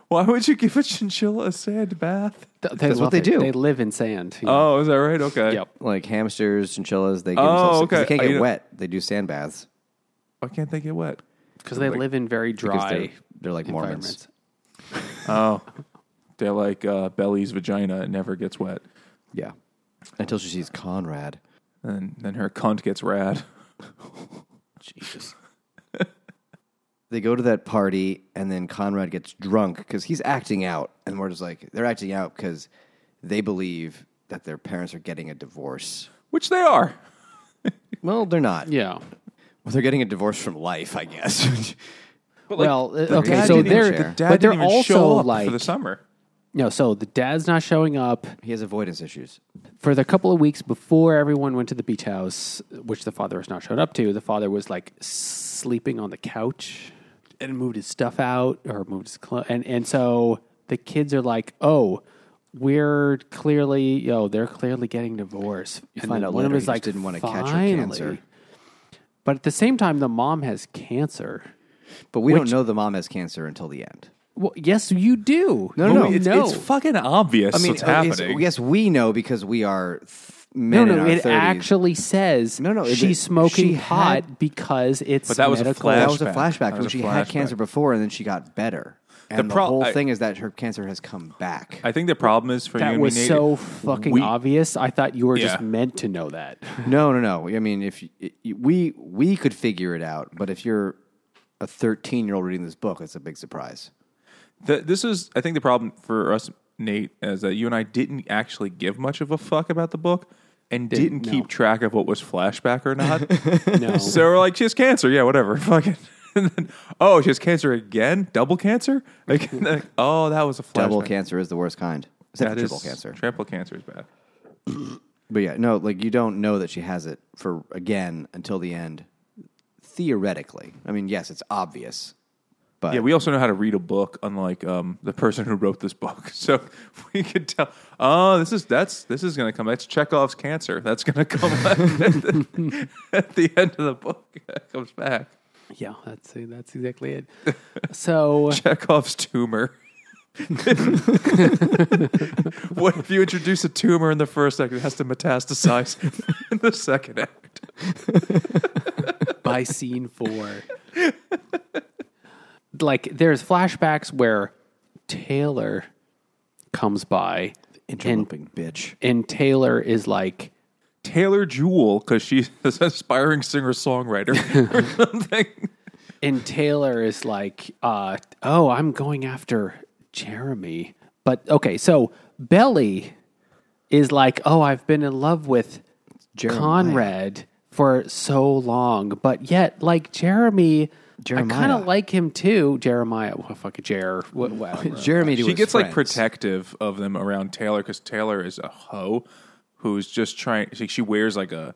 why would you give a chinchilla a sand bath? Th- they That's what love they it. do. They live in sand. yeah. Oh, is that right? Okay. Yep. Like hamsters, chinchillas, they give Oh, themselves, 'cause okay. they can't I- get you wet. They do sand baths Why can't they get wet? Because they Like- live in very because dry they're, they're like Mormons. environments. Oh, they're like uh, Belly's vagina; it never gets wet, Yeah. Until she sees Conrad. And then her cunt gets rad. Jesus. they go to that party, and then Conrad gets drunk because he's acting out. And we're just like, they're acting out because they believe that their parents are getting a divorce. Which they are. Well, they're not. Yeah. Well, they're getting a divorce from life, I guess. But like, well, okay, so they're the dad but they're didn't even also show up like for the summer. No. So the dad's not showing up he has avoidance issues. for the couple of weeks before everyone went to the beach house, which the father has not showed up to. The father was like sleeping on the couch and moved his stuff out or moved his clothes, and and so the kids are like, oh. We're clearly, yo, they're clearly getting divorced. You find out later he just didn't wanna catch her cancer. But at the same time, the mom has cancer. But we don't know the mom has cancer until the end. Well, yes, you do. No, no, no. it's, know. it's fucking obvious I mean, what's uh, it's- happening. yes, we know because we are th- no, men in no. It 30s. actually says No, no, it- she's smoking she pot had- because it's But that was a medical. flash- that was a flashback. flashback. When was a she had cancer before, and then she got better. And the, pro- whole I- thing is that her cancer has come back. I think the problem is for you That was me, Nate, so fucking we- obvious. I thought you were just meant to know that. no, no, no. I mean, if we we could figure it out, but if you're a 13 year old reading this book, it's a big surprise. The, this is, I think, the problem for us, Nate, is that you and I didn't actually give much of a fuck about the book and didn't no. keep track of what was flashback or not. No. so we're like, she has cancer. Yeah, whatever. Fucking. And then, oh, she has cancer again? Double cancer? Like, like, oh, that was a flashback. Double cancer is the worst kind. Except That for is triple cancer. Triple cancer is bad. But yeah, no, like you don't know that she has it for again until the end. Theoretically, I mean, yes, it's obvious, but Yeah, we also know how to read a book, unlike um, the person who wrote this book. So we could tell. Oh, this is that's this is going to come. That's Chekhov's cancer. That's going to come at the, at the end of the book. It comes back. yeah, that's that's exactly it. So Chekhov's tumor. what if you introduce a tumor in the first act? It has to metastasize in the second act. by scene four, like there's flashbacks where Taylor comes by and interloping bitch. and Taylor is like. Taylor Jewel, because she's an aspiring singer songwriter or something. And Taylor is like, uh, oh, I'm going after Jeremy. But okay, so Belly is like, oh, I've been in love with Jeremiah. Conrad for so long. But yet, like Jeremy, I kind of like him too. Jeremiah, well, fuck it, Jer. What, whatever. Jeremy to she his gets like protective of them around Taylor because Taylor is a hoe who's just trying. She, she wears like a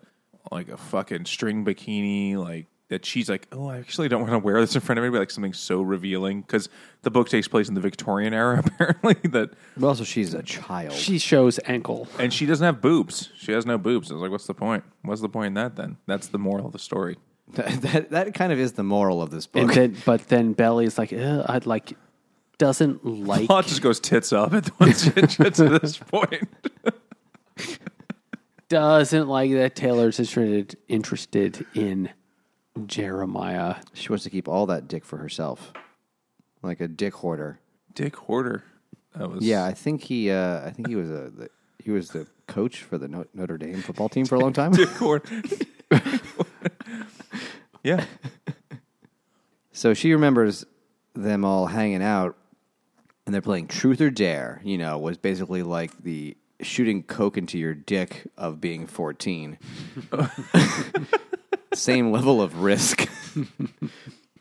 like a fucking string bikini, like that. She's like, oh, I actually don't want to wear this in front of anybody. Like something so revealing because the book takes place in the Victorian era, apparently. That But also, she's a child. she shows ankle. and she doesn't have boobs. She has no boobs. I was like, what's the point? What's the point in that then? That's the moral of the story. That, that that kind of is the moral of this And book. then, but then Belly's like, Ugh, I'd like, doesn't like. Plot just goes tits up at once it gets to this point. doesn't like that Taylor's interested interested in Jeremiah. she wants to keep all that dick for herself, like a dick hoarder. Dick Hoarder. That was Yeah, I think he. Uh, I think he was a. The, he was the coach for the Notre Dame football team for a long time. Dick Hoarder. yeah. So she remembers them all hanging out, and they're playing Truth or Dare. You know, was basically like the shooting coke into your dick of being 14. Same level of risk. and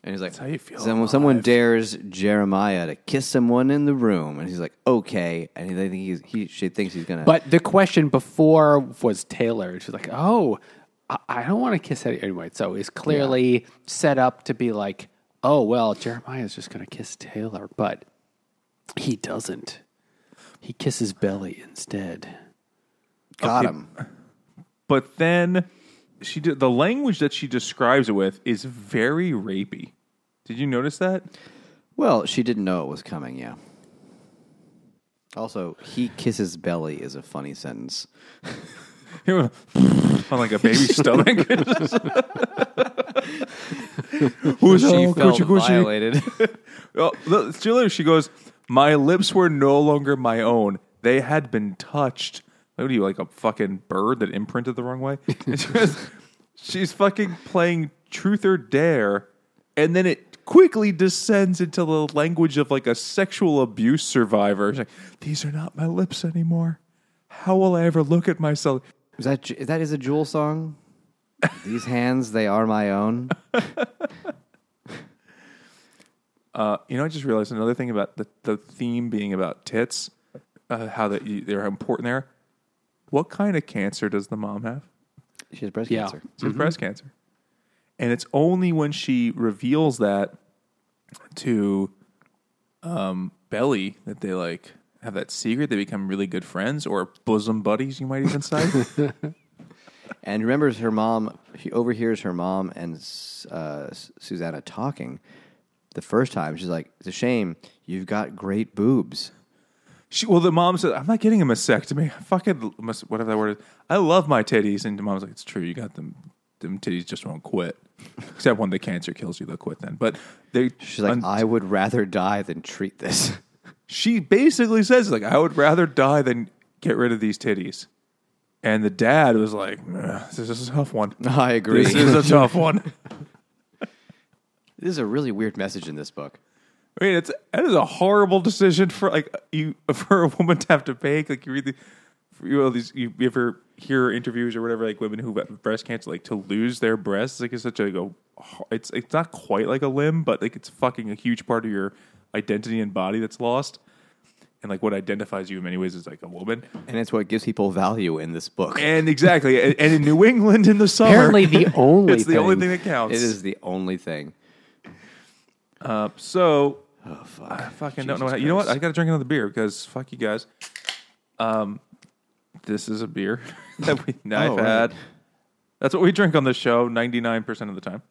he's like, how you feel Someone, someone dares Jeremiah to kiss someone in the room, and he's like, okay. And he, they think he's, he she thinks he's gonna. But the question before was Taylor. She's like, "Oh, I, I don't want to kiss any anyway." So it's clearly set up to be like, "Oh well, Jeremiah's just going to kiss Taylor," but he doesn't. He kisses Belly instead. got Okay. him. But then she did the language that she describes it with is very rapey. Did you notice that? Well, she didn't know it was coming. Yeah. Also, he kisses belly is a funny sentence. on like a baby stomach. Who's She oh, felt violated. Well, look, she literally- she goes, "My lips were no longer my own; they had been touched." What are you like a fucking bird that imprinted the wrong way? And she goes, she's fucking playing truth or dare, and then it quickly descends into the language of like a sexual abuse survivor. She's like, "These are not my lips anymore. How will I ever look at myself?" Is that that is a Jewel song? These hands, they are my own. Uh, you know, I just realized another thing about the, the theme being about tits, uh, how that you, they're important there. What kind of cancer does the mom have? She has breast Yeah. cancer. She has breast cancer. And it's only when she reveals that to um, Belly that they like have that secret. They become really good friends or bosom buddies, you might even say. And remembers her mom. She overhears her mom and uh, Susannah talking. The first time, she's like, "It's a shame you've got great boobs." she, well, the mom said, I'm not getting a mastectomy. I fucking, whatever that word is. I love my titties. And the mom's like, it's true. You got them. Them titties just won't quit. Except when the cancer kills you, they'll quit then. But they, She's like, un- "I would rather die than treat this." She basically says like I would rather die than get rid of these titties. And the dad was like, "Ugh, "This is a tough one. I agree. This is a tough one." This is a really weird message in this book. I mean, it's that is a horrible decision for like you for a woman to have to make. Like you read the, you know, these you ever hear interviews or whatever like women who have breast cancer like to lose their breasts like it's such a go. It's it's not quite like a limb, but like it's fucking a huge part of your identity and body that's lost. And like what identifies you in many ways is like a woman. And it's what gives people value in this book. And exactly, and, and in New England in the summer, Apparently, the only it's the only thing- thing that counts. It is the only thing. Uh, so Oh fuck! I fucking don't know. Jesus How, you know what? I got to drink another beer because fuck you guys. Um, this is a beer that we, I've Oh, right. had. That's what we drink on the show ninety nine percent of the time.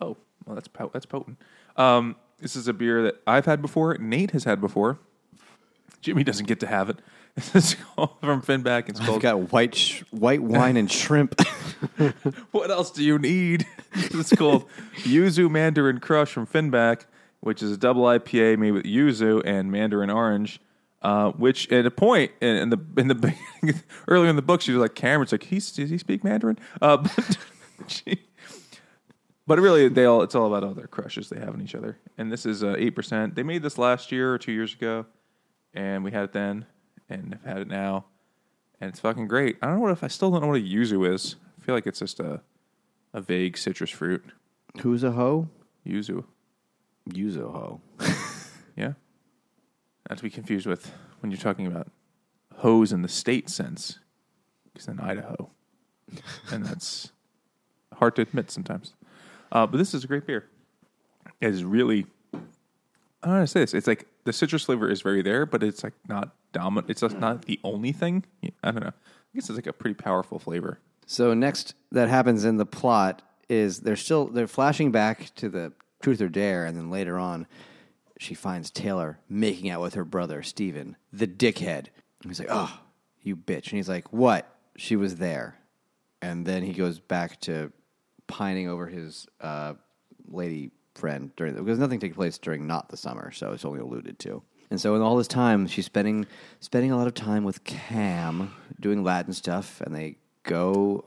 Oh, well, that's po- that's potent. Um, this is a beer that I've had before. Nate has had before. Jimmy doesn't get to have it. It's called from Finback. It's I've called. got white sh- white wine and shrimp. what else do you need? it's called Yuzu Mandarin Crush from Finback, which is a double IPA made with yuzu and mandarin orange. Uh, which at a point in, in the in the earlier in the book, she was like, "Cameron's like, he, does he speak Mandarin?" Uh, but she, but really, they all it's all about all their crushes they have on each other. And this is uh, eight percent. They made this last year or two years ago, and we had it then, and have had it now, and it's fucking great. I don't know what if I still don't know what a yuzu is. I feel like it's just a a vague citrus fruit. Who's a hoe? Yuzu, Yuzu hoe. yeah. Not to be confused with when you're talking about hoes in the state sense, because in Idaho, and that's hard to admit sometimes. Uh, but this is a great beer. It is really. I don't know how to say this. It's like the citrus flavor is very there, but it's like not dominant. It's just not the only thing. I don't know. I guess it's like a pretty powerful flavor. So next that happens in the plot is they're still they're flashing back to the truth or dare, and then later on, she finds Taylor making out with her brother Stephen, the dickhead. And he's like, "Oh, you bitch!" And he's like, "What?" She was there, and then he goes back to pining over his uh, lady friend during the, because nothing takes place during not the summer, so it's only alluded to. And so in all this time, she's spending spending a lot of time with Cam doing Latin stuff, and they go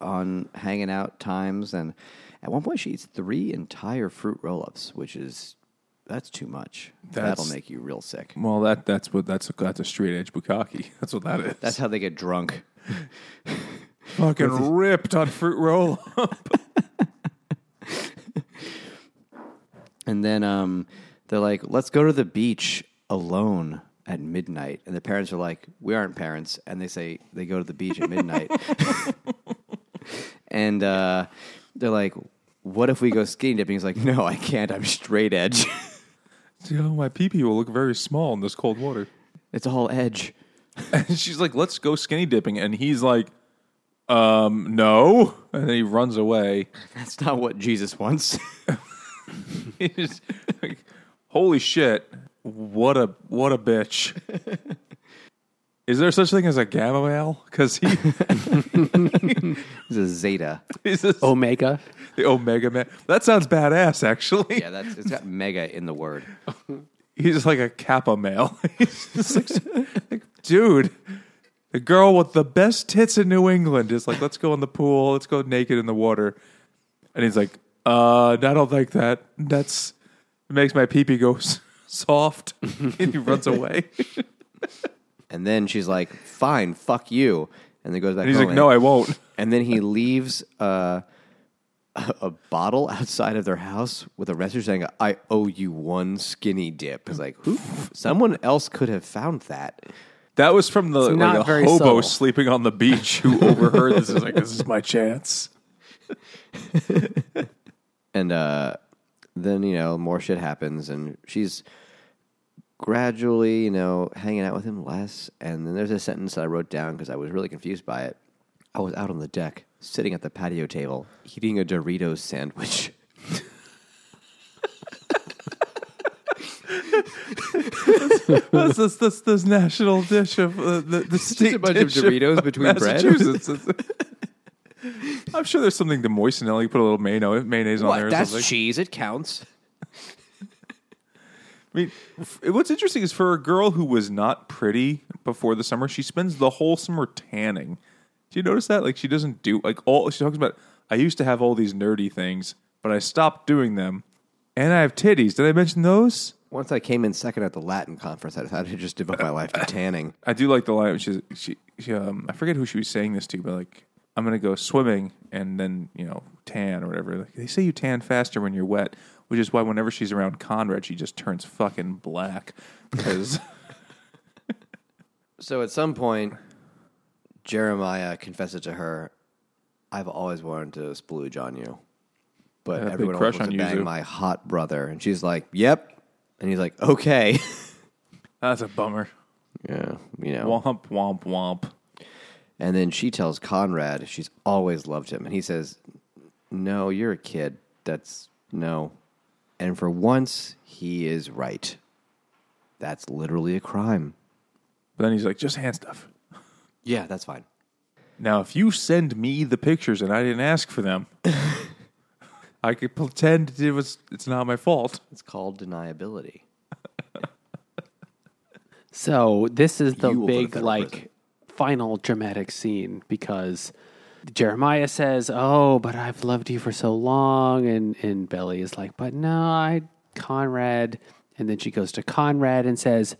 on hanging out times. And at one point, she eats three entire fruit roll-ups, which is that's too much. That's- That'll make you real sick. Well, that that's what that's that's a straight edge bukkake. That's what that is. That's how they get drunk. fucking ripped on fruit roll. Up. and then um, they're like, let's go to the beach alone at midnight. And the parents are like, we aren't parents. And they say they go to the beach at midnight. and uh, they're like, what if we go skinny dipping? He's like, no, I can't. I'm straight edge. you know, my pee pee will look very small in this cold water. it's all edge. And she's like, let's go skinny dipping. And he's like, um, no. And then he runs away. That's not what Jesus wants. He's like, holy shit. What a what a bitch. Is there such thing as a gamma male? Because he He's a Zeta. he's a, Omega. the Omega man. That sounds badass, actually. Yeah, that's it's got mega in the word. He's like a kappa male. He's just like, like, dude, the girl with the best tits in New England is like, let's go in the pool, let's go naked in the water. And he's like, uh, I don't like that. That's it makes my pee pee go s- soft. and he runs away. And then she's like, "Fine, fuck you." And then goes back. And he's home like, no, I won't. And then he leaves uh, a, a bottle outside of their house with a message saying, "I owe you one skinny dip." It's like, who? Someone else could have found that. That was from the like a hobo subtle. sleeping on the beach who overheard this. Is like, this is my chance. And uh, then you know more shit happens, and she's gradually you know hanging out with him less. And then there's a sentence that I wrote down because I was really confused by it. I was out on the deck, sitting at the patio table, eating a Doritos sandwich. What's this, this, this national dish of uh, the, the state a bunch of dish Doritos between bread. Massachusetts. I'm sure there's something to moisten it. Like you put a little mayonnaise, mayonnaise on there. Or That's something. cheese. It counts. I mean, f- what's interesting is for a girl who was not pretty before the summer, she spends the whole summer tanning. Do you notice that? Like she doesn't do like all. She talks about. I used to have all these nerdy things, but I stopped doing them, and I have titties. Did I mention those? Once I came in second at the Latin conference, I decided to just devote my life to tanning. I do like the line. She, she, she um, I forget who she was saying this to, but like, I'm gonna go swimming and then you know tan or whatever. Like, they say you tan faster when you're wet, which is why whenever she's around Conrad, she just turns fucking black because So at some point, Jeremiah confesses to her, "I've always wanted to splooge on you, but everyone wants to bang Zoo." my hot brother." And she's like, "Yep," and he's like, "Okay." that's a bummer. yeah, you know. Womp womp womp. And then she tells Conrad she's always loved him, and he says, "No, you're a kid. That's no." And for once, he is right. That's literally a crime. But then he's like, just hand stuff. Yeah, that's fine. Now, if you send me the pictures and I didn't ask for them, I could pretend it was it's not my fault. It's called deniability. So this is the You will go to big federal like prison. final dramatic scene because Jeremiah says, "Oh, but I've loved you for so long," and and Belly is like, "But no, I Conrad." And then she goes to Conrad and says,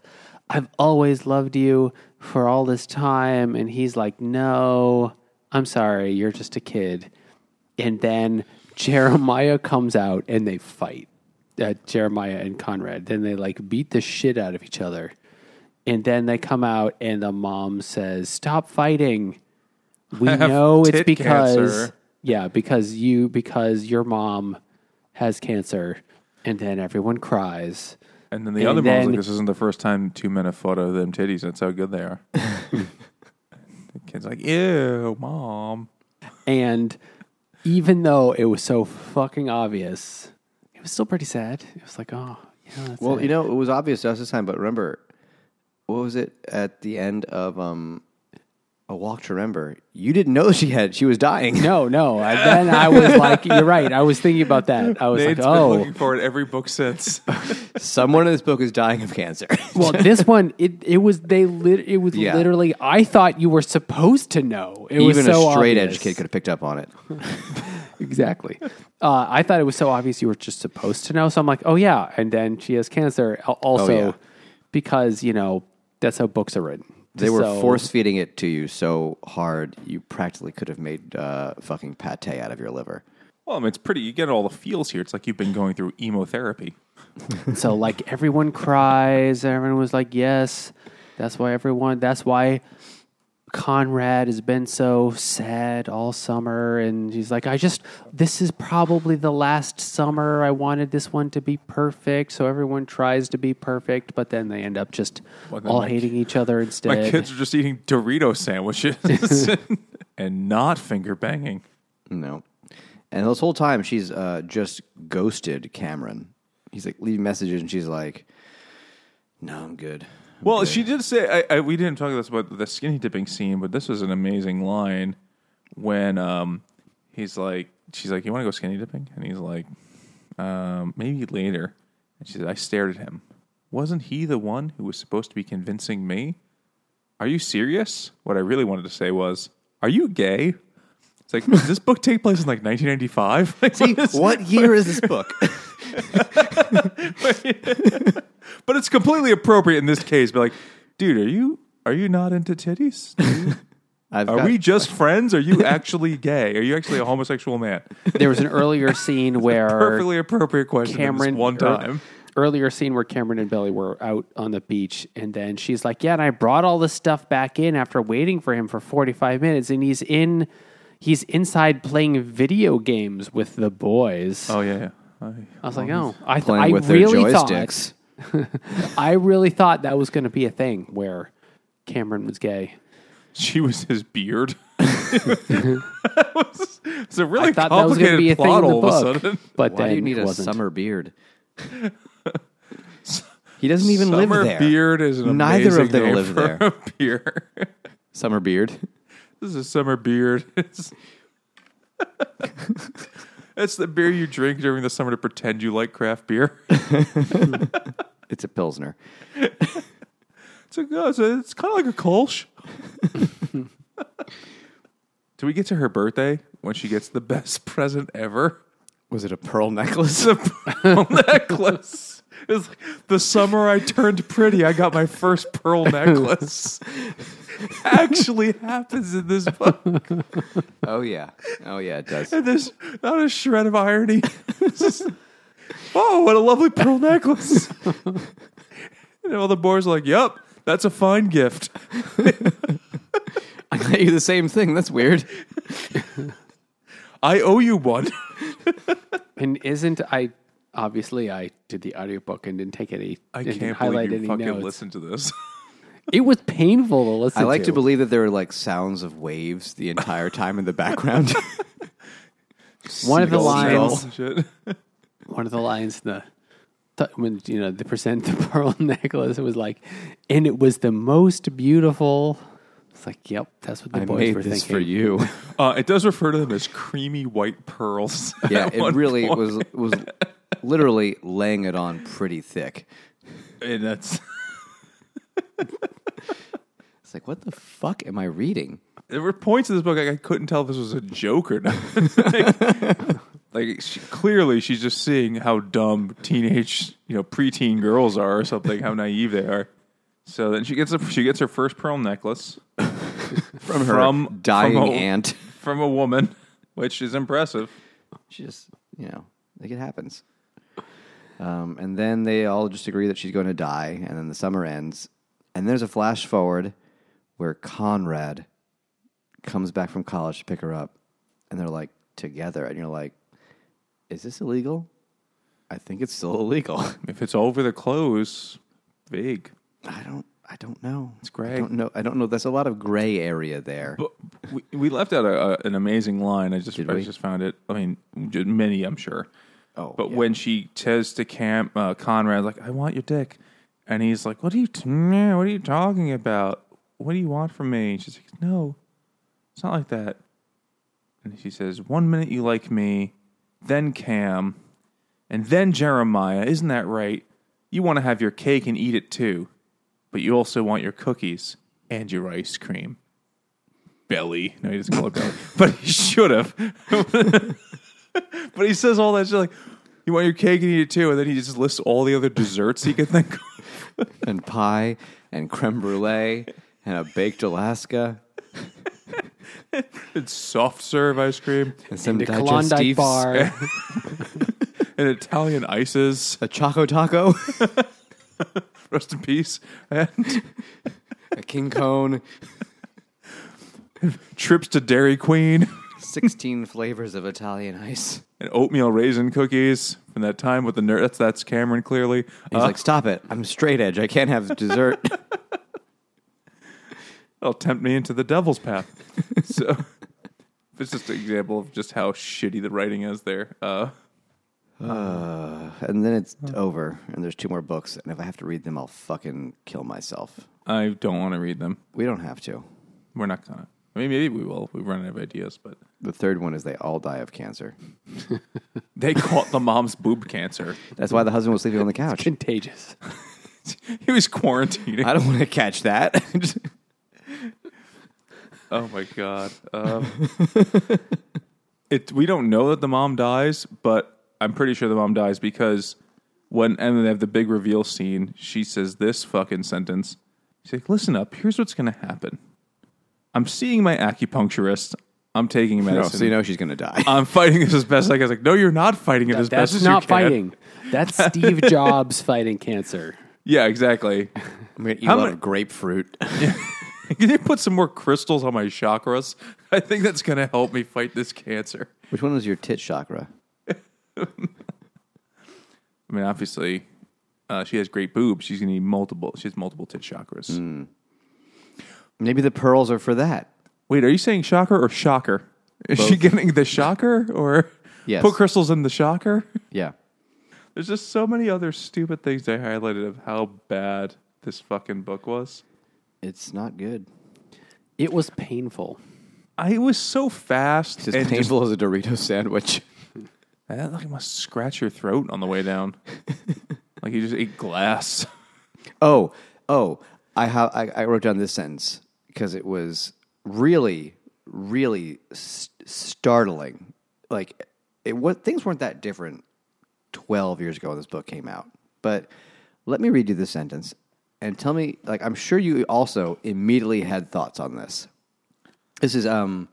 "I've always loved you for all this time," and he's like, "No, I'm sorry, you're just a kid." And then Jeremiah comes out and they fight. Uh, Jeremiah and Conrad. Then they like beat the shit out of each other. And then they come out and the mom says, "Stop fighting. We I have know it's tit because cancer." yeah, because you because your mom has cancer." And then everyone cries. And then the And other mom's then- like, this isn't the first time two men have fought over them titties. That's how good they are. the kid's like, ew, mom. And even though it was so fucking obvious, it was still pretty sad. It was like, "Oh, yeah, that's Well, it. you know, it was obvious to us this time, but remember, what was it at the end of um, A Walk to Remember? You didn't know she had she was dying. No, no. And then I was like, you're right. I was thinking about that. I was Nate's like, been oh, looking for it every book since. Someone in this book is dying of cancer. well, this one, it it was they lit. It was Yeah. literally. I thought you were supposed to know. It was Even so a straight obvious. edge kid could have picked up on it. exactly. Uh, I thought it was so obvious you were just supposed to know. So I'm like, oh yeah. And then she has cancer. Al- Also, yeah. because you know that's how books are written. They were So- force feeding it to you so hard you practically could have made uh, fucking pate out of your liver. Well, I mean, it's pretty. You get all the feels here. It's like you've been going through emotherapy. So like everyone cries. Everyone was like, yes. That's why everyone. That's why Conrad has been so sad all summer, and he's like, I just. This is probably the last summer. I wanted this one to be perfect, so everyone tries to be perfect, but then they end up just Well, all my hating each other instead. My kids are just eating Dorito sandwiches and not finger banging. No. And this whole time, she's uh, just ghosted Cameron. He's like leaving messages, and she's like, "No, I'm good." Well, good." she did say I, I, we didn't talk about this about the skinny dipping scene, but this was an amazing line when um, he's like, she's like, "You want to go skinny dipping?" And he's like, um, "Maybe later." And she said, "I stared at him. Wasn't he the one who was supposed to be convincing me? Are you serious?" What I really wanted to say was, "Are you gay?" It's like, does this book take place in like 1995? Like, See, what is- what year is this book? but it's completely appropriate in this case. But like, dude, are you are you not into titties? I've Are got- we just friends? Are you actually gay? Are you actually a homosexual man? there was an earlier scene where Perfectly appropriate question. Cameron, Cameron one er- time. earlier scene where Cameron and Billy were out on the beach, and then she's like, "Yeah, and I brought all this stuff back in after waiting for him for forty five minutes, and he's in, he's inside playing video games with the boys." Oh yeah, yeah. I, I was like, "Oh, I, th- playing I with their really thought, joysticks. I really thought that was going to be a thing where Cameron was gay." she was his beard. it's a really I thought that was going to complicated be a thing plot in the all of a book, sudden. but Why then do you need it a wasn't. summer beard? he doesn't even live there. Summer beard is an Neither amazing of them name live for there. A beer. Summer beard. This is a summer beard. It's, it's the beer you drink during the summer to pretend you like craft beer. It's a pilsner. It's a, it's, a, it's kind of like a Kolsch. Do we get to her birthday when she gets the best present ever? Was it a pearl necklace? The pearl necklace. It's like, the summer I turned pretty, I got my first pearl necklace. Actually happens in this book. oh yeah, oh yeah, it does. And there's not a shred of irony. It's just, oh, what a lovely pearl necklace. and all the boys are like, yep, that's a fine gift. I got you the same thing. That's weird. I owe you one. And isn't I obviously I did the audiobook and didn't take any I didn't can't highlight believe you any fucking notes. listen to this. It was painful to listen I like to to. believe that there were like sounds of waves the entire time in the background. One of the lines. Shit. one of the lines the when you know the present the pearl necklace it was like and it was the most beautiful it's like yep that's what the I boys made were this thinking for you. Uh, it does refer to them as creamy white pearls. Yeah, it really point. was was literally laying it on pretty thick. And that's It's like, what the fuck am I reading? there were points in this book like, I couldn't tell if this was a joke or not. like, like, she, clearly she's just seeing how dumb teenage, you know, preteen girls are or something, how naive they are. So then she gets a, she gets her first pearl necklace From her From- dying from a- aunt. from a woman, which is impressive. She just, you know, like it happens. Um, and then they all just agree that she's going to die, and then the summer ends. And there's a flash forward where Conrad comes back from college to pick her up, and they're like together, and you're like, "Is this illegal?" I think it's still illegal. If it's over the clothes, big. I don't. I don't know. It's gray. I don't know. I don't know. There's a lot of gray area there. But we, we left out a, a, an amazing line. I just Did I we? just found it. I mean, many, I'm sure. Oh, but yeah. when she says to Cam uh, Conrad, like, "I want your dick," and he's like, "What are you? T- what are you talking about? What do you want from me?" She's like, "No, it's not like that." And she says, "One minute you like me, then Cam, and then Jeremiah. Isn't that right? You want to have your cake and eat it too, but you also want your cookies and your ice cream." Belly. No, he doesn't call it belly, but he should have. but he says all that shit like, "You want your cake and eat it too," and then he just lists all the other desserts he could think of. and pie and creme brulee and a baked Alaska It's soft serve ice cream and some The Klondike digestives. bar. and Italian ices. A choco taco, Rest in peace. And a king cone, trips to Dairy Queen. 16 flavors of Italian ice. and oatmeal raisin cookies from that time with the nerd. That's that's Cameron clearly. He's Uh, like, stop it. I'm straight edge. I can't have dessert. It'll tempt me into the devil's path. so it's just an example of just how shitty the writing is there. Uh, and then it's over, and there's two more books. And if I have to read them, I'll fucking kill myself. I don't want to read them. We don't have to. We're not gonna. I mean, maybe we will. We've run out of ideas, but The third one is they all die of cancer. they caught the mom's boob cancer. That's why the husband was sleeping on the couch. Contagious. He was quarantining. I don't want to catch that. Oh my god. Um, it. We don't know that the mom dies, but I'm pretty sure the mom dies because when and then they have the big reveal scene, she says this fucking sentence. She's like, "Listen up. Here's what's going to happen. I'm seeing my acupuncturist. I'm taking no, medicine. so you know she's going to die. I'm fighting this as best I can." I was like, "No, you're not fighting it as best That's as not you can." fighting. That's Steve Jobs fighting cancer. Yeah, exactly. I'm going to eat How a lot many- of grapefruit. Can you put some more crystals on my chakras? I think that's going to help me fight this cancer. Which one was your tit chakra? I mean, obviously, uh, she has great boobs. She's going to need multiple. She has multiple tit chakras. Hmm. Maybe the pearls are for that. Wait, are you saying shocker or shocker? Is she getting the shocker or Yes. put crystals in the shocker? Yeah. There's just so many other stupid things they highlighted of how bad this fucking book was. It's not good. It was painful. I it was so fast It's as and just- painful as a Dorito sandwich. that like must scratch your throat on the way down. like you just ate glass. Oh, oh, I, ha- I, I wrote down this sentence because it was really, really st- startling. Like, it was, things weren't that different 12 years ago when this book came out. But let me read you this sentence and tell me, like, I'm sure you also immediately had thoughts on this. This is um,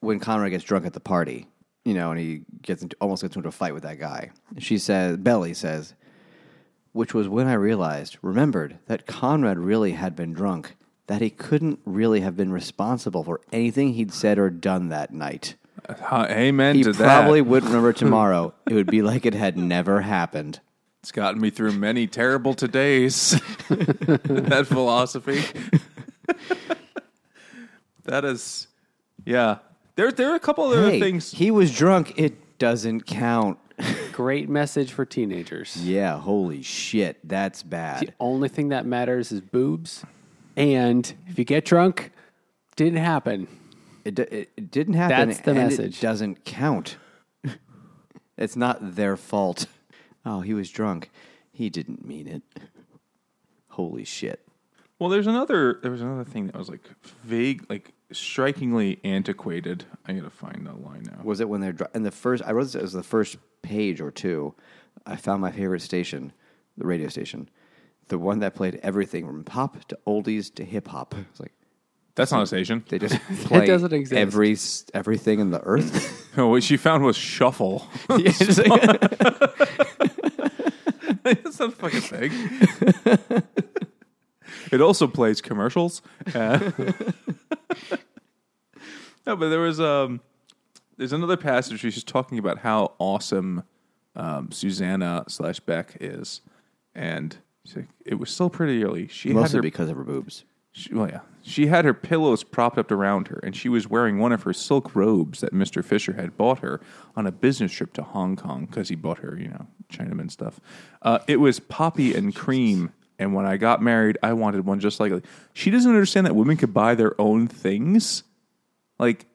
when Conrad gets drunk at the party, you know, and he gets into, almost gets into a fight with that guy. She says, Belly says, which was when I realized, remembered, that Conrad really had been drunk, that he couldn't really have been responsible for anything he'd said or done that night. Uh, amen He to probably wouldn't remember tomorrow. it would be like it had never happened. It's gotten me through many terrible todays. that philosophy. that is, yeah. There, there are a couple other Hey, things. he was drunk. It doesn't count. Great message for teenagers. Yeah, holy shit, that's bad. The only thing that matters is boobs. And if you get drunk, didn't happen. It, d- it, it didn't happen. That's the and message. It doesn't count. it's not their fault. Oh, he was drunk. He didn't mean it. Holy shit. Well, there's another. There was another thing that was like vague, like strikingly antiquated. I gotta find that line now. Was it when they're dr- in the first? I wrote this as the first page or two. I found my favorite station, the radio station, the one that played everything from pop to oldies to hip hop. It's like That's not a station. they just play doesn't exist. every everything in the earth. What she found was shuffle. Yeah, it's like- That's not a fucking thing. it also plays commercials. Uh, no, but there was um, there's another passage where she's talking about how awesome um, Susannah slash Beck is, and it was still pretty early. She had Mostly her because of her boobs. she, well, yeah. She had her pillows propped up around her, and she was wearing one of her silk robes that Mr. Fisher had bought her on a business trip to Hong Kong because he bought her, you know, Chinaman stuff. Uh, it was poppy and cream, and when I got married, I wanted one just like. She doesn't understand that women could buy their own things. Like,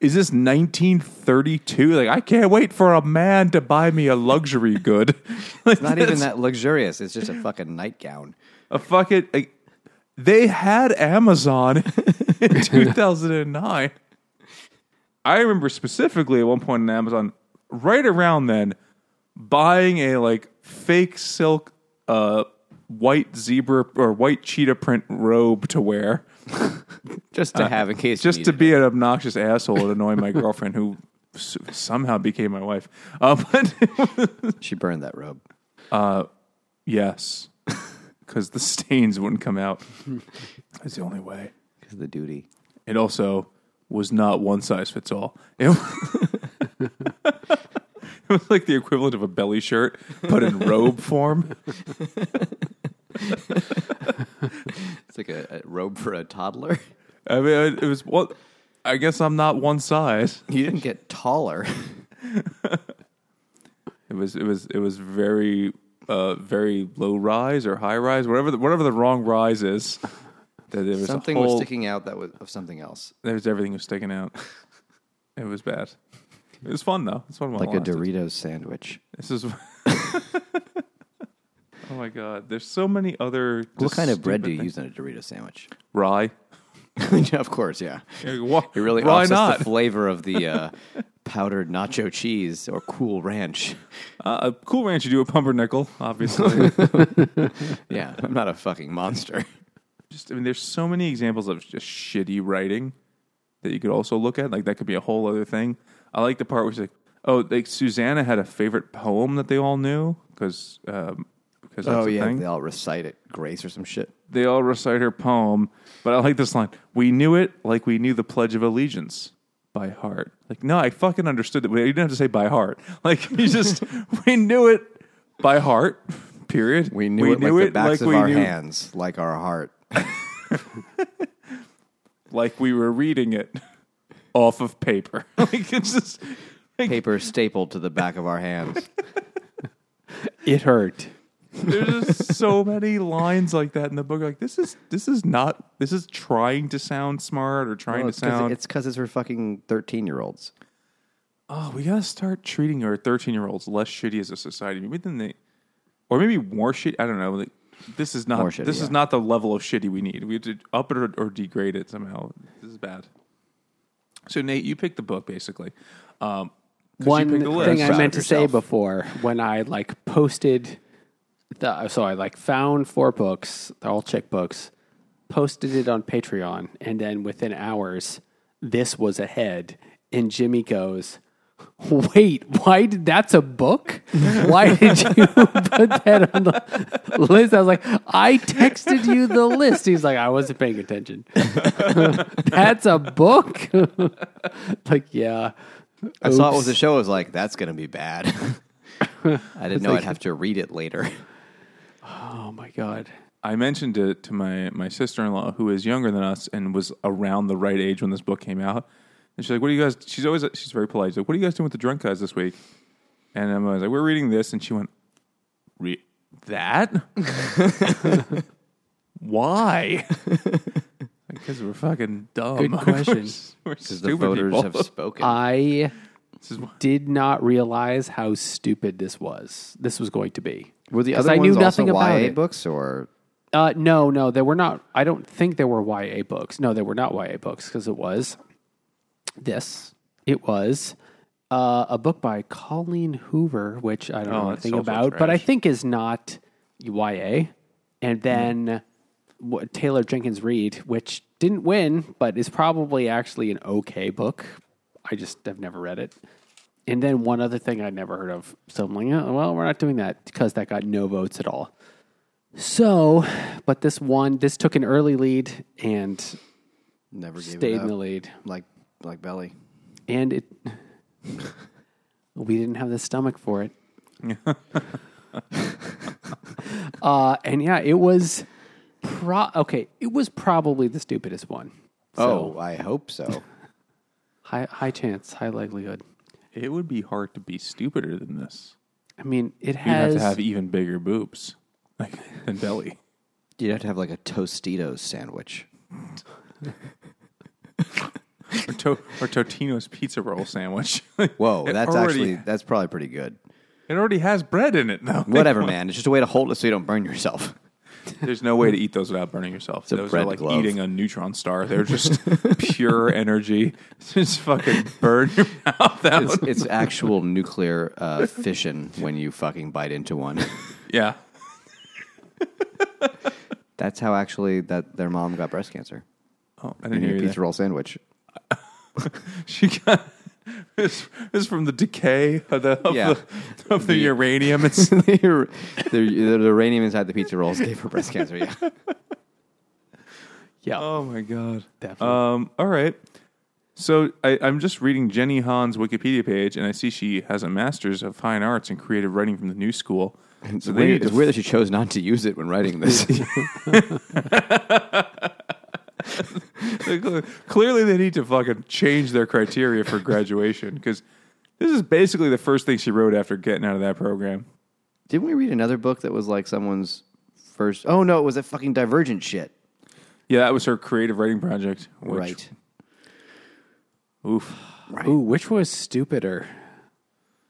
is this 1932? Like, I can't wait for a man to buy me a luxury good. Like, It's not even that luxurious. It's just a fucking nightgown. a fucking like, they had Amazon in 2009. I remember specifically at one point in Amazon right around then buying a like fake silk uh white zebra or white cheetah print robe to wear Just to have in case. you Uh, just to needed be an obnoxious asshole and annoy my girlfriend who s- somehow became my wife. Uh, but. She burned that robe. yes, because the stains wouldn't come out. That's the only way. Because of the duty. It also was not one size fits all. It, it was like the equivalent of a belly shirt, but in robe form. It's like a, a robe for a toddler. I mean, it was what. I guess I'm not one size. You didn't get taller. It was it was it was very uh, very low rise or high rise, whatever the, whatever the wrong rise is. That there was Something whole, was sticking out that was of something else. There was everything was sticking out. It was bad. It was fun though. It's fun. Like a. Doritos sandwich. This is. Oh my god! There's so many other. What kind of bread do you use in a Dorito sandwich? Rye. of course, yeah. Why, It really why offsets not? the flavor of the uh, powdered nacho cheese or Cool Ranch. Uh, a cool ranch you do a pumpernickel, obviously. Yeah, I'm not a fucking monster. just I mean, there's so many examples of just shitty writing that you could also look at. Like that could be a whole other thing. I like the part where she's like, "Oh, like Susannah had a favorite poem that they all knew because um, because Oh yeah, thing. they all recite it, Grace or some shit. they all recite her poem, but I like this line. We knew it like we knew the Pledge of Allegiance by heart. Like, no, I fucking understood it. You didn't have to say by heart. Like, you just, we knew it by heart, period. We knew it like the backs of we our knew- hands, like our heart. Like we were reading it off of paper. like, it's just, like, Paper stapled to the back of our hands. It hurt. There's just so many lines like that in the book. Like, this is, this is not, this is trying to sound smart or trying Well, to it's 'cause sound. it's because it's for fucking thirteen year olds. oh, we gotta start treating our 13 year olds less shitty as a society. Maybe than they, or maybe more shit. I don't know. Like, this is not More shitty, this is yeah. not the level of shitty we need. We have to up it or, or degrade it somehow. This is bad. So Nate, you picked the book basically. Um, 'cause you One picked the list. thing I Proud meant of to say yourself. before when I like posted the so I like found four books, they're all chick books, posted it on Patreon, and then within hours, this was ahead, and Jimmy goes. Wait, why did that's a book? Why did you put that on the list? I was like, I texted you the list. He's like, I wasn't paying attention. that's a book? like, yeah. I saw it was a show. I was like, that's going to be bad. I didn't know I'd have to read it later. Oh my god. I mentioned it to my my sister in law who is younger than us and was around the right age when this book came out. And she's like, "What are you guys?" She's always she's very polite. She's like, "What are you guys doing with the drunk guys this week?" And I was like, "We're reading this," and she went, Re- "That? Why?" Because we're fucking dumb. Good question. we're we're Because the voters people. have spoken. I This is why- did not realize how stupid this was. This was going to be. Were the other I knew ones nothing also about YA it. books or Uh, no, no, there were not. I don't think there were YA books. No, there were not YA books because it was this. It was uh, a book by Colleen Hoover, which I don't Oh, know it's anything also about, but I trash. think is not YA. And then what, Taylor Jenkins Reid, which didn't win, but is probably actually an okay book. I just have never read it. And then one other thing I'd never heard of. So I'm like, oh, well, we're not doing that because that got no votes at all. So, but this one, this took an early lead and never gave stayed in the lead. like like Belly. And it, we didn't have the stomach for it. uh, and yeah, it was pro, okay, it was probably the stupidest one. So, oh, I hope so. high, high chance, high likelihood. It would be hard to be stupider than this. I mean, it You'd have has, to have even bigger boobs, like than belly. You'd have to have like a Tostitos sandwich. or, to- or Totino's pizza roll sandwich. Whoa, It that's already- actually that's probably pretty good. it already has bread in it though. Whatever, man. It's just a way to hold it so you don't burn yourself. There's no way to eat those without burning yourself. a those are like glove. eating a neutron star. They're just pure energy. Just fucking burn your mouth out. It's, it's actual nuclear uh, fission when you fucking bite into one. yeah. That's how actually that their mom got breast cancer. Oh, I didn't hear a you pizza there. roll sandwich. She got this, is from the decay of the of Yeah. the, of the, uranium. It's the, the, the uranium inside the pizza rolls gave her breast cancer. Yeah. Yeah. oh my god. Definitely. Um. All right. So I, I'm just reading Jenny Han's Wikipedia page, and I see she has a master's of fine arts and creative writing from the New School. It's, So they weird, need to it's weird that she chose not to use it when writing this. Clearly, they need to fucking change their criteria for graduation because this is basically the first thing she wrote after getting out of that program. Didn't we read another book that was like someone's first? Oh no, it was that fucking Divergent shit. Yeah, that was her creative writing project. which- right. Oof. Ooh, which was stupider?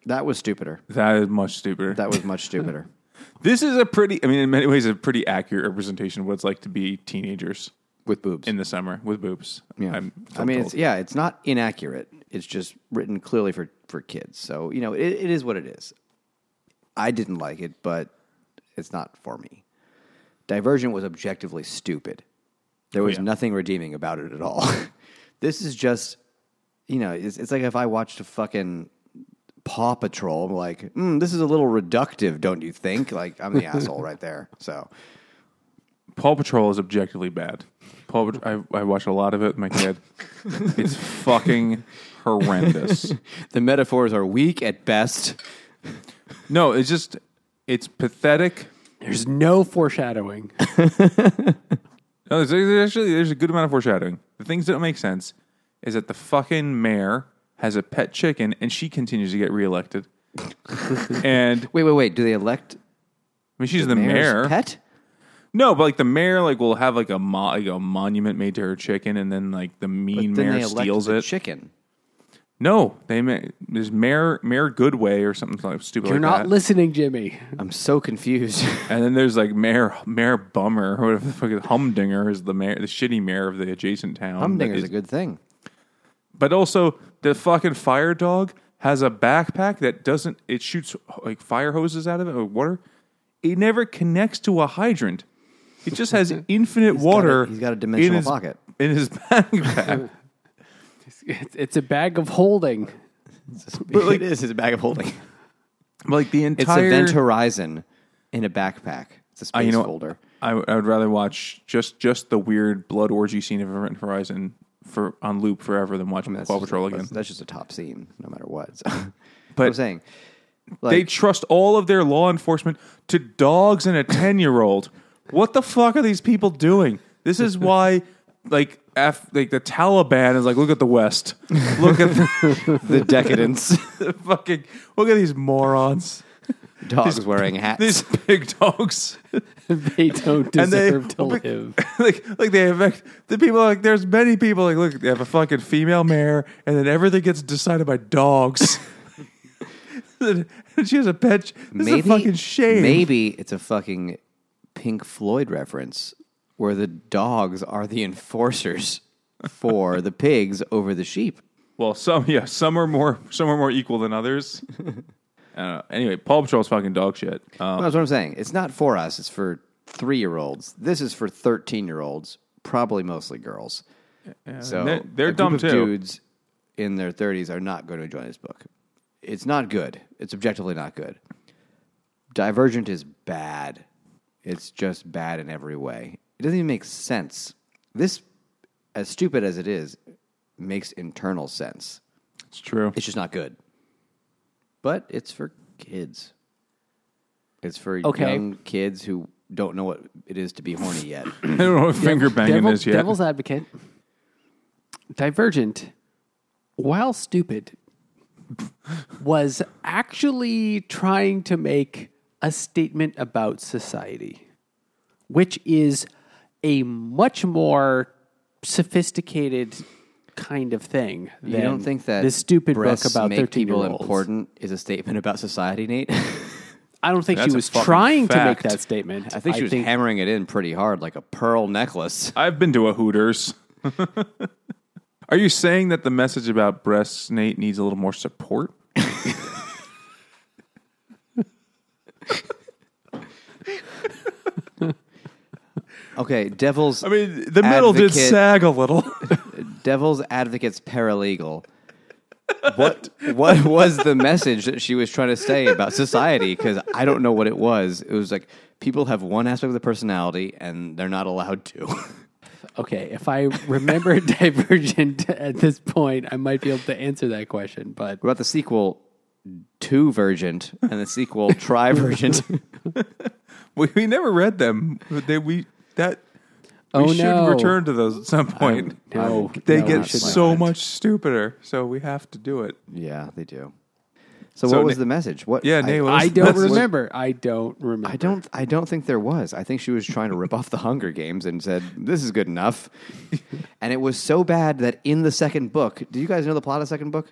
That was stupider. That is much stupider. That was much stupider. this is a pretty, I mean, in many ways, a pretty accurate representation of what it's like to be teenagers With boobs. in the summer with boobs. Yeah. I'm, I mean, it's, yeah, it's not inaccurate. It's just written clearly for, for kids. So, you know, it, it is what it is. I didn't like it, but it's not for me. Divergent was objectively stupid. There was yeah. nothing redeeming about it at all. this is just, you know, it's, it's like if I watched a fucking Paw Patrol, I'm like, mm, this is a little reductive, don't you think? Like, I'm the asshole right there. So, Paw Patrol is objectively bad. Paw Pat- I, I watched a lot of it with my kid. it's fucking horrendous. the metaphors are weak at best. No, it's just, it's pathetic. There's no foreshadowing. No, there's, there's actually there's a good amount of foreshadowing. The things that don't make sense is that the fucking mayor has a pet chicken and she continues to get reelected. and I Wait, wait, wait. Do they elect I mean, she's the, mayor's mayor. pet? No, but like the mayor, like will have like a mo- like a monument made to her chicken, and then like the mean Then mayor they elect steals the it. chicken. no, they ma- there's Mayor Mayor Goodway or something like stupid You're like not that. listening, Jimmy. I'm so confused. and then there's like Mayor Mayor Bummer or whatever the fuck is Humdinger is the mayor, the shitty mayor of the adjacent town. that Humdinger's is- a good thing. But also, the fucking fire dog has a backpack that doesn't. It shoots like fire hoses out of it or water. It never connects to a hydrant. It just has infinite got water. a- he's got a in dimensional his- pocket. in his backpack. It's, it's a bag of holding. it is. It's a bag of holding. like the It's entire. Event Horizon in a backpack. It's a space Uh, you know, folder. I, would- I would rather watch just just the weird blood orgy scene of Event Horizon for on loop forever than watch That's Paw just, Patrol that's, again. that's just a top scene, no matter what. So, But- I'm saying, they trust all of their law enforcement to dogs and a 10 year old. What the fuck are these people doing? This is why, like, like the Taliban is like, look at the West. Look at the, the decadence. the fucking, look at these morons. Dogs wearing hats. These big dogs. They don't And they- deserve to live. like, like they have, the people, like, there's many people, like, look, they have a fucking female mayor, and then everything gets decided by dogs. and she has a pet. This is a fucking shame. Maybe it's a fucking Pink Floyd reference where the dogs are the enforcers for the pigs over the sheep. Well, some yeah, some are more some are more equal than others. I. Anyway, Paw Patrol's fucking dog shit. Um, That's what I'm saying. It's not for us. It's for three year olds. This is for thirteen year olds, probably mostly girls. So they're- they're dumb too. Dudes in their thirties are not going to enjoy this book. It's not good. It's objectively not good. Divergent is bad. It's just bad in every way. It doesn't even make sense. This, as stupid as it is, makes internal sense. it's true. It's just not good. But it's for kids. It's for Okay. young kids who don't know what it is to be horny yet. I don't know what finger banging Devil- is yet. Devil's advocate. Divergent, while stupid, was actually trying to make a statement about society, which is a much more sophisticated kind of thing. you don't think that this stupid book about make thirteen people year olds important is a statement about society, Nate? I don't think That's she a was fucking trying to make fact. that statement. I think she was hammering it in pretty hard, like a pearl necklace. I've been to a Hooters. Are you saying that the message about breasts, Nate, needs a little more support? Okay, devil's I mean, the middle did Advocate. sag a little. devil's advocates paralegal. What what was the message that she was trying to say about society? Because I don't know what it was. It was like people have one aspect of the personality and they're not allowed to. Okay, if I remember Divergent at this point, I might be able to answer that question. But What about the sequel to Virgint and the sequel Trivergent? we, we never read them. They, we that Oh, we should no. return to those at some point. no, oh, they no, get so not. much stupider, so we have to do it. yeah, they do. So, So what was Na- the message? What? Yeah, I, Nate, what I don't that's- remember. I don't remember. I don't. I don't think there was. I think she was trying to rip off the Hunger Games and said, "This is good enough." and it was so bad that in the second book, do you guys know the plot of the second book?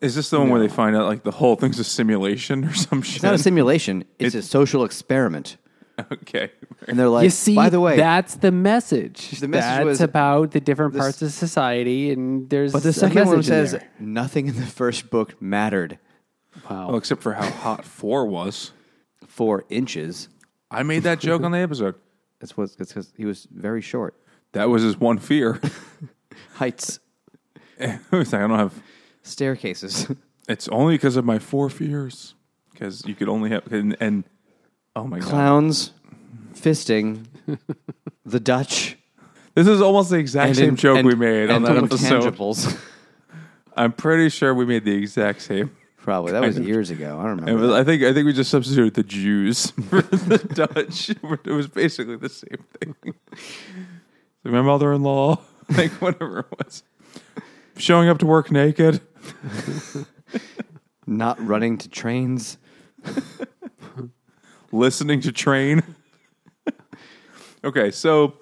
Is this the one where they find out like the whole thing's a simulation or some shit? It's not a simulation. It's a social experiment. okay. And they're like, you see, by the way, that's the message. The message that's was- about the different parts of society, and there's. but the second one says there. nothing in the first book mattered. Wow. Well, except for how hot four was. Four inches. I made that joke on the episode. That's what. That's because he was very short. That was his one fear. Heights, it was like, I don't have. Staircases. It's only because of my four fears. Because you could only have and, and oh my god, Clowns, fisting, the Dutch, this is almost the exact same in- joke and- we made on and that episode. intangibles. I'm pretty sure we made the exact same. Probably that was years ago. I don't It remember. was, I think I think we just substituted the Jews for the Dutch. It was basically the same thing. So my mother-in-law, like whatever it was, showing up to work naked. Not running to trains. listening to train. okay, so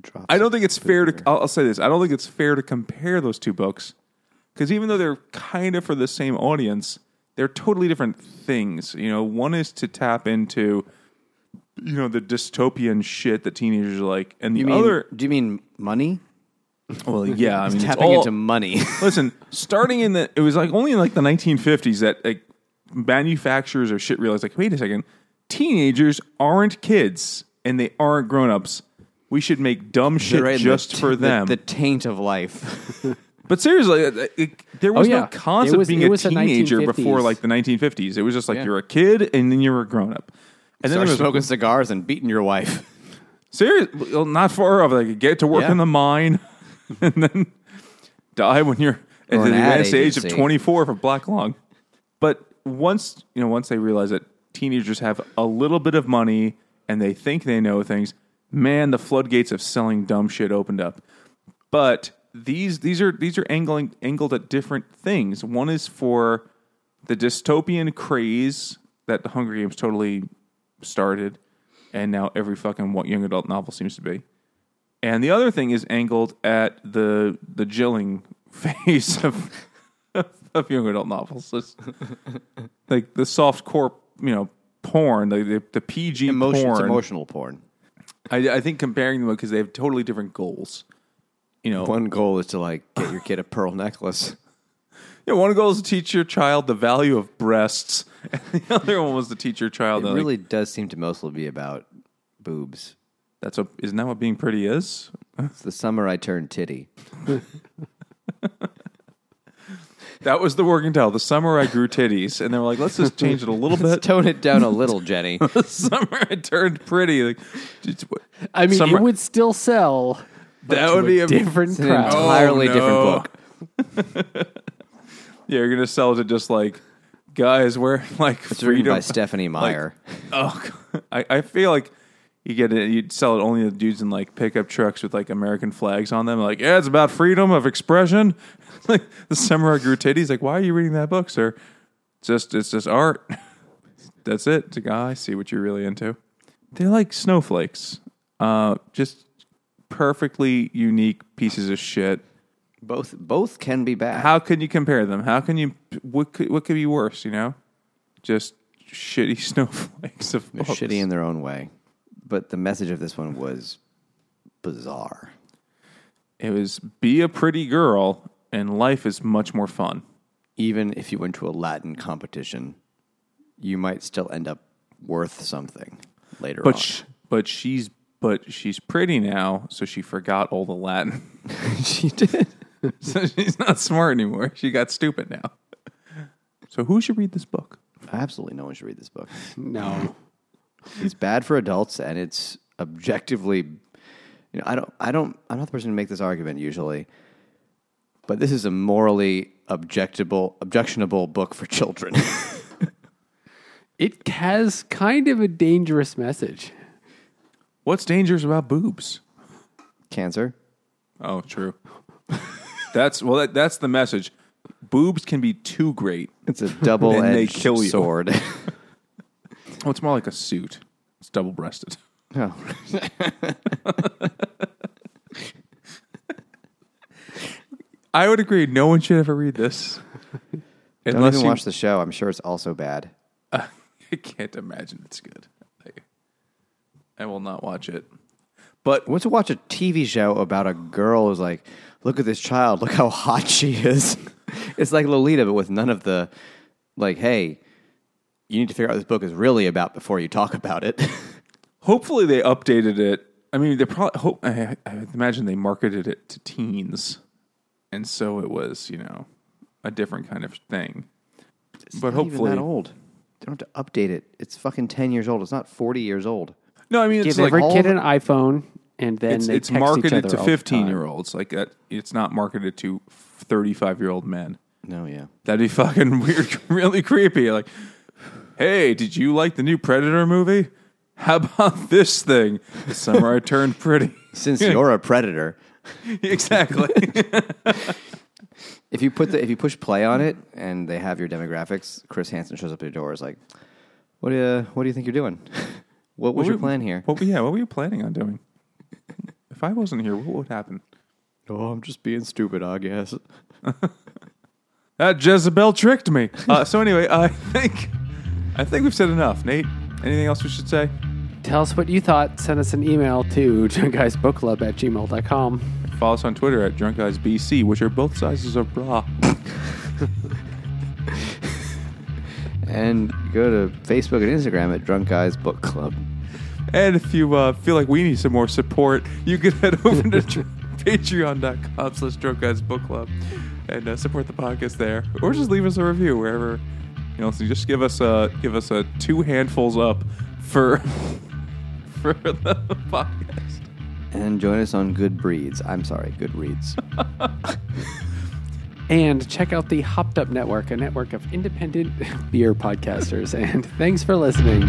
Drops I don't think it's fair to. I'll, I'll say this: I don't think it's fair to compare those two books because even though they're kind of for the same audience, they're totally different things. You know, one is to tap into, you know, the dystopian shit that teenagers are like, and the You mean? other, do you mean money? Well, yeah, I mean, it's Tapping all- into money. Listen, starting in the, it was like only in like the 1950s that like manufacturers or shit realized like, wait a second, teenagers aren't kids and they aren't grown ups. We should make dumb shit Right the just t- for them. The, taint of life. but seriously, it, it- there oh, was Oh, yeah. no concept It of being a teenager before like the 1950s. It was just like Yeah. you're a kid and then you're a grown up. And then Start there was smoking cigars and beating your wife. Serious? Well, not far off. Like get to work Yeah. in the mine, and then die when you're at the an ad advanced age of agency. 24 for black lung. But once you know, once they realize that teenagers have a little bit of money and they think they know things, man, the floodgates of selling dumb shit opened up. But these these are these are angling angled at different things. One is for the dystopian craze that the Hunger Games totally started, and now every fucking what young adult novel seems to be. And the other thing is angled at the the jilling phase of of young adult novels, It's like the soft core, you know, porn, the the, the PG Emotion, it's porn. emotional porn. I, I think comparing them because they have totally different goals. You know, One goal is to like get your kid a pearl necklace. Yeah, one goal is to teach your child the value of breasts, and the other one was to teach your child It that like, really does seem to mostly be about boobs. That's a isn't that what being pretty is? It's the summer I turned titty. That was the working title. The summer I grew titties, and they were like, let's just change it a little bit. Tone it down a little, Jenny. the summer I turned pretty. Like, I mean, Summer- it would still sell. That would be a- different It's an entirely Oh, different book. yeah, you're gonna sell it to just like guys wearing like It's written freedom. by Stephenie Meyer. Oh, I, I feel like you get it. You'd sell it only to dudes in like pickup trucks with like American flags on them. Like, yeah, it's about freedom of expression. like the samurai grew titties. Like, why are you reading that book, sir? It's just it's just art. That's it. It's like, ah, I see what you're really into. They're like snowflakes. Uh, just perfectly unique pieces of shit. both both can be bad. How can you compare them? How can you? What could what could be worse? You know, just shitty snowflakes of They're books. shitty in their own way. But the message of this one was bizarre. It was be a pretty girl, and life is much more fun. Even if you went to a Latin competition, you might still end up worth something later But on. sh- but she's but she's pretty now, so she forgot all the Latin. she did. so she's not smart anymore. She got stupid now. So who should read this book? Absolutely no one should read this book. No. It's bad for adults and it's objectively you know, I don't I don't I'm not the person to make this argument usually. But this is a morally objectable objectionable book for children. It has kind of a dangerous message. What's dangerous about boobs? Cancer. Oh, true. that's well. That, that's the message. Boobs can be too great. It's a double-edged you. sword. Oh, it's more like a suit. It's double breasted. oh. I would agree. No one should ever read this. Don't Unless even you, watch the show. I'm sure it's also bad. I can't imagine it's good. I, I will not watch it. But Once to watch a TV show about a girl who's like, look at this child, look how hot she is. it's like Lolita, but with none of the, like, hey, you need to figure out what this book is really about before you talk about it. hopefully they updated it. I mean, they probably hope. I, I imagine they marketed it to teens, and so it was, you know, a different kind of thing. It's But not even hopefully- that old. They don't have to update it. It's fucking 10 years old. It's not 40 years old. No, I mean it's Give like every all kid the- an iPhone, and then it's, they it's text each marketed other to fifteen-year-olds. Like that, it's not marketed to 35 year old men. No, yeah. That'd be fucking weird, really creepy. Like, hey, did you like the new Predator movie? How about this thing? This summer I turned pretty. Since you're a predator, exactly. if you put the if you push play on it and they have your demographics, Chris Hansen shows up at your door. Is like, what do you what do you think you're doing? what was What your were- plan here? What, yeah, what were you planning on doing? If I wasn't here, what would happen? Oh, I'm just being stupid, I guess. That Jezebel tricked me. Uh, so anyway, I think I think we've said enough. Nate, anything else we should say? Tell us what you thought. Send us an email to drunkguysbookclub at gmail.com. Follow us on Twitter at Drunk Guys BC, which are both sizes of bra. And go to Facebook and Instagram at Drunk Guys Book Club. And if you uh, feel like we need some more support, you can head over to patreon.com slash drunk guys book club and uh, support the podcast there. Or just leave us a review wherever you know, so just give us a give us a two handfuls up for for the podcast. And join us on Good Breeds. I'm sorry, Good Reads. And check out the Hopped Up Network, a network of independent beer podcasters. And thanks for listening.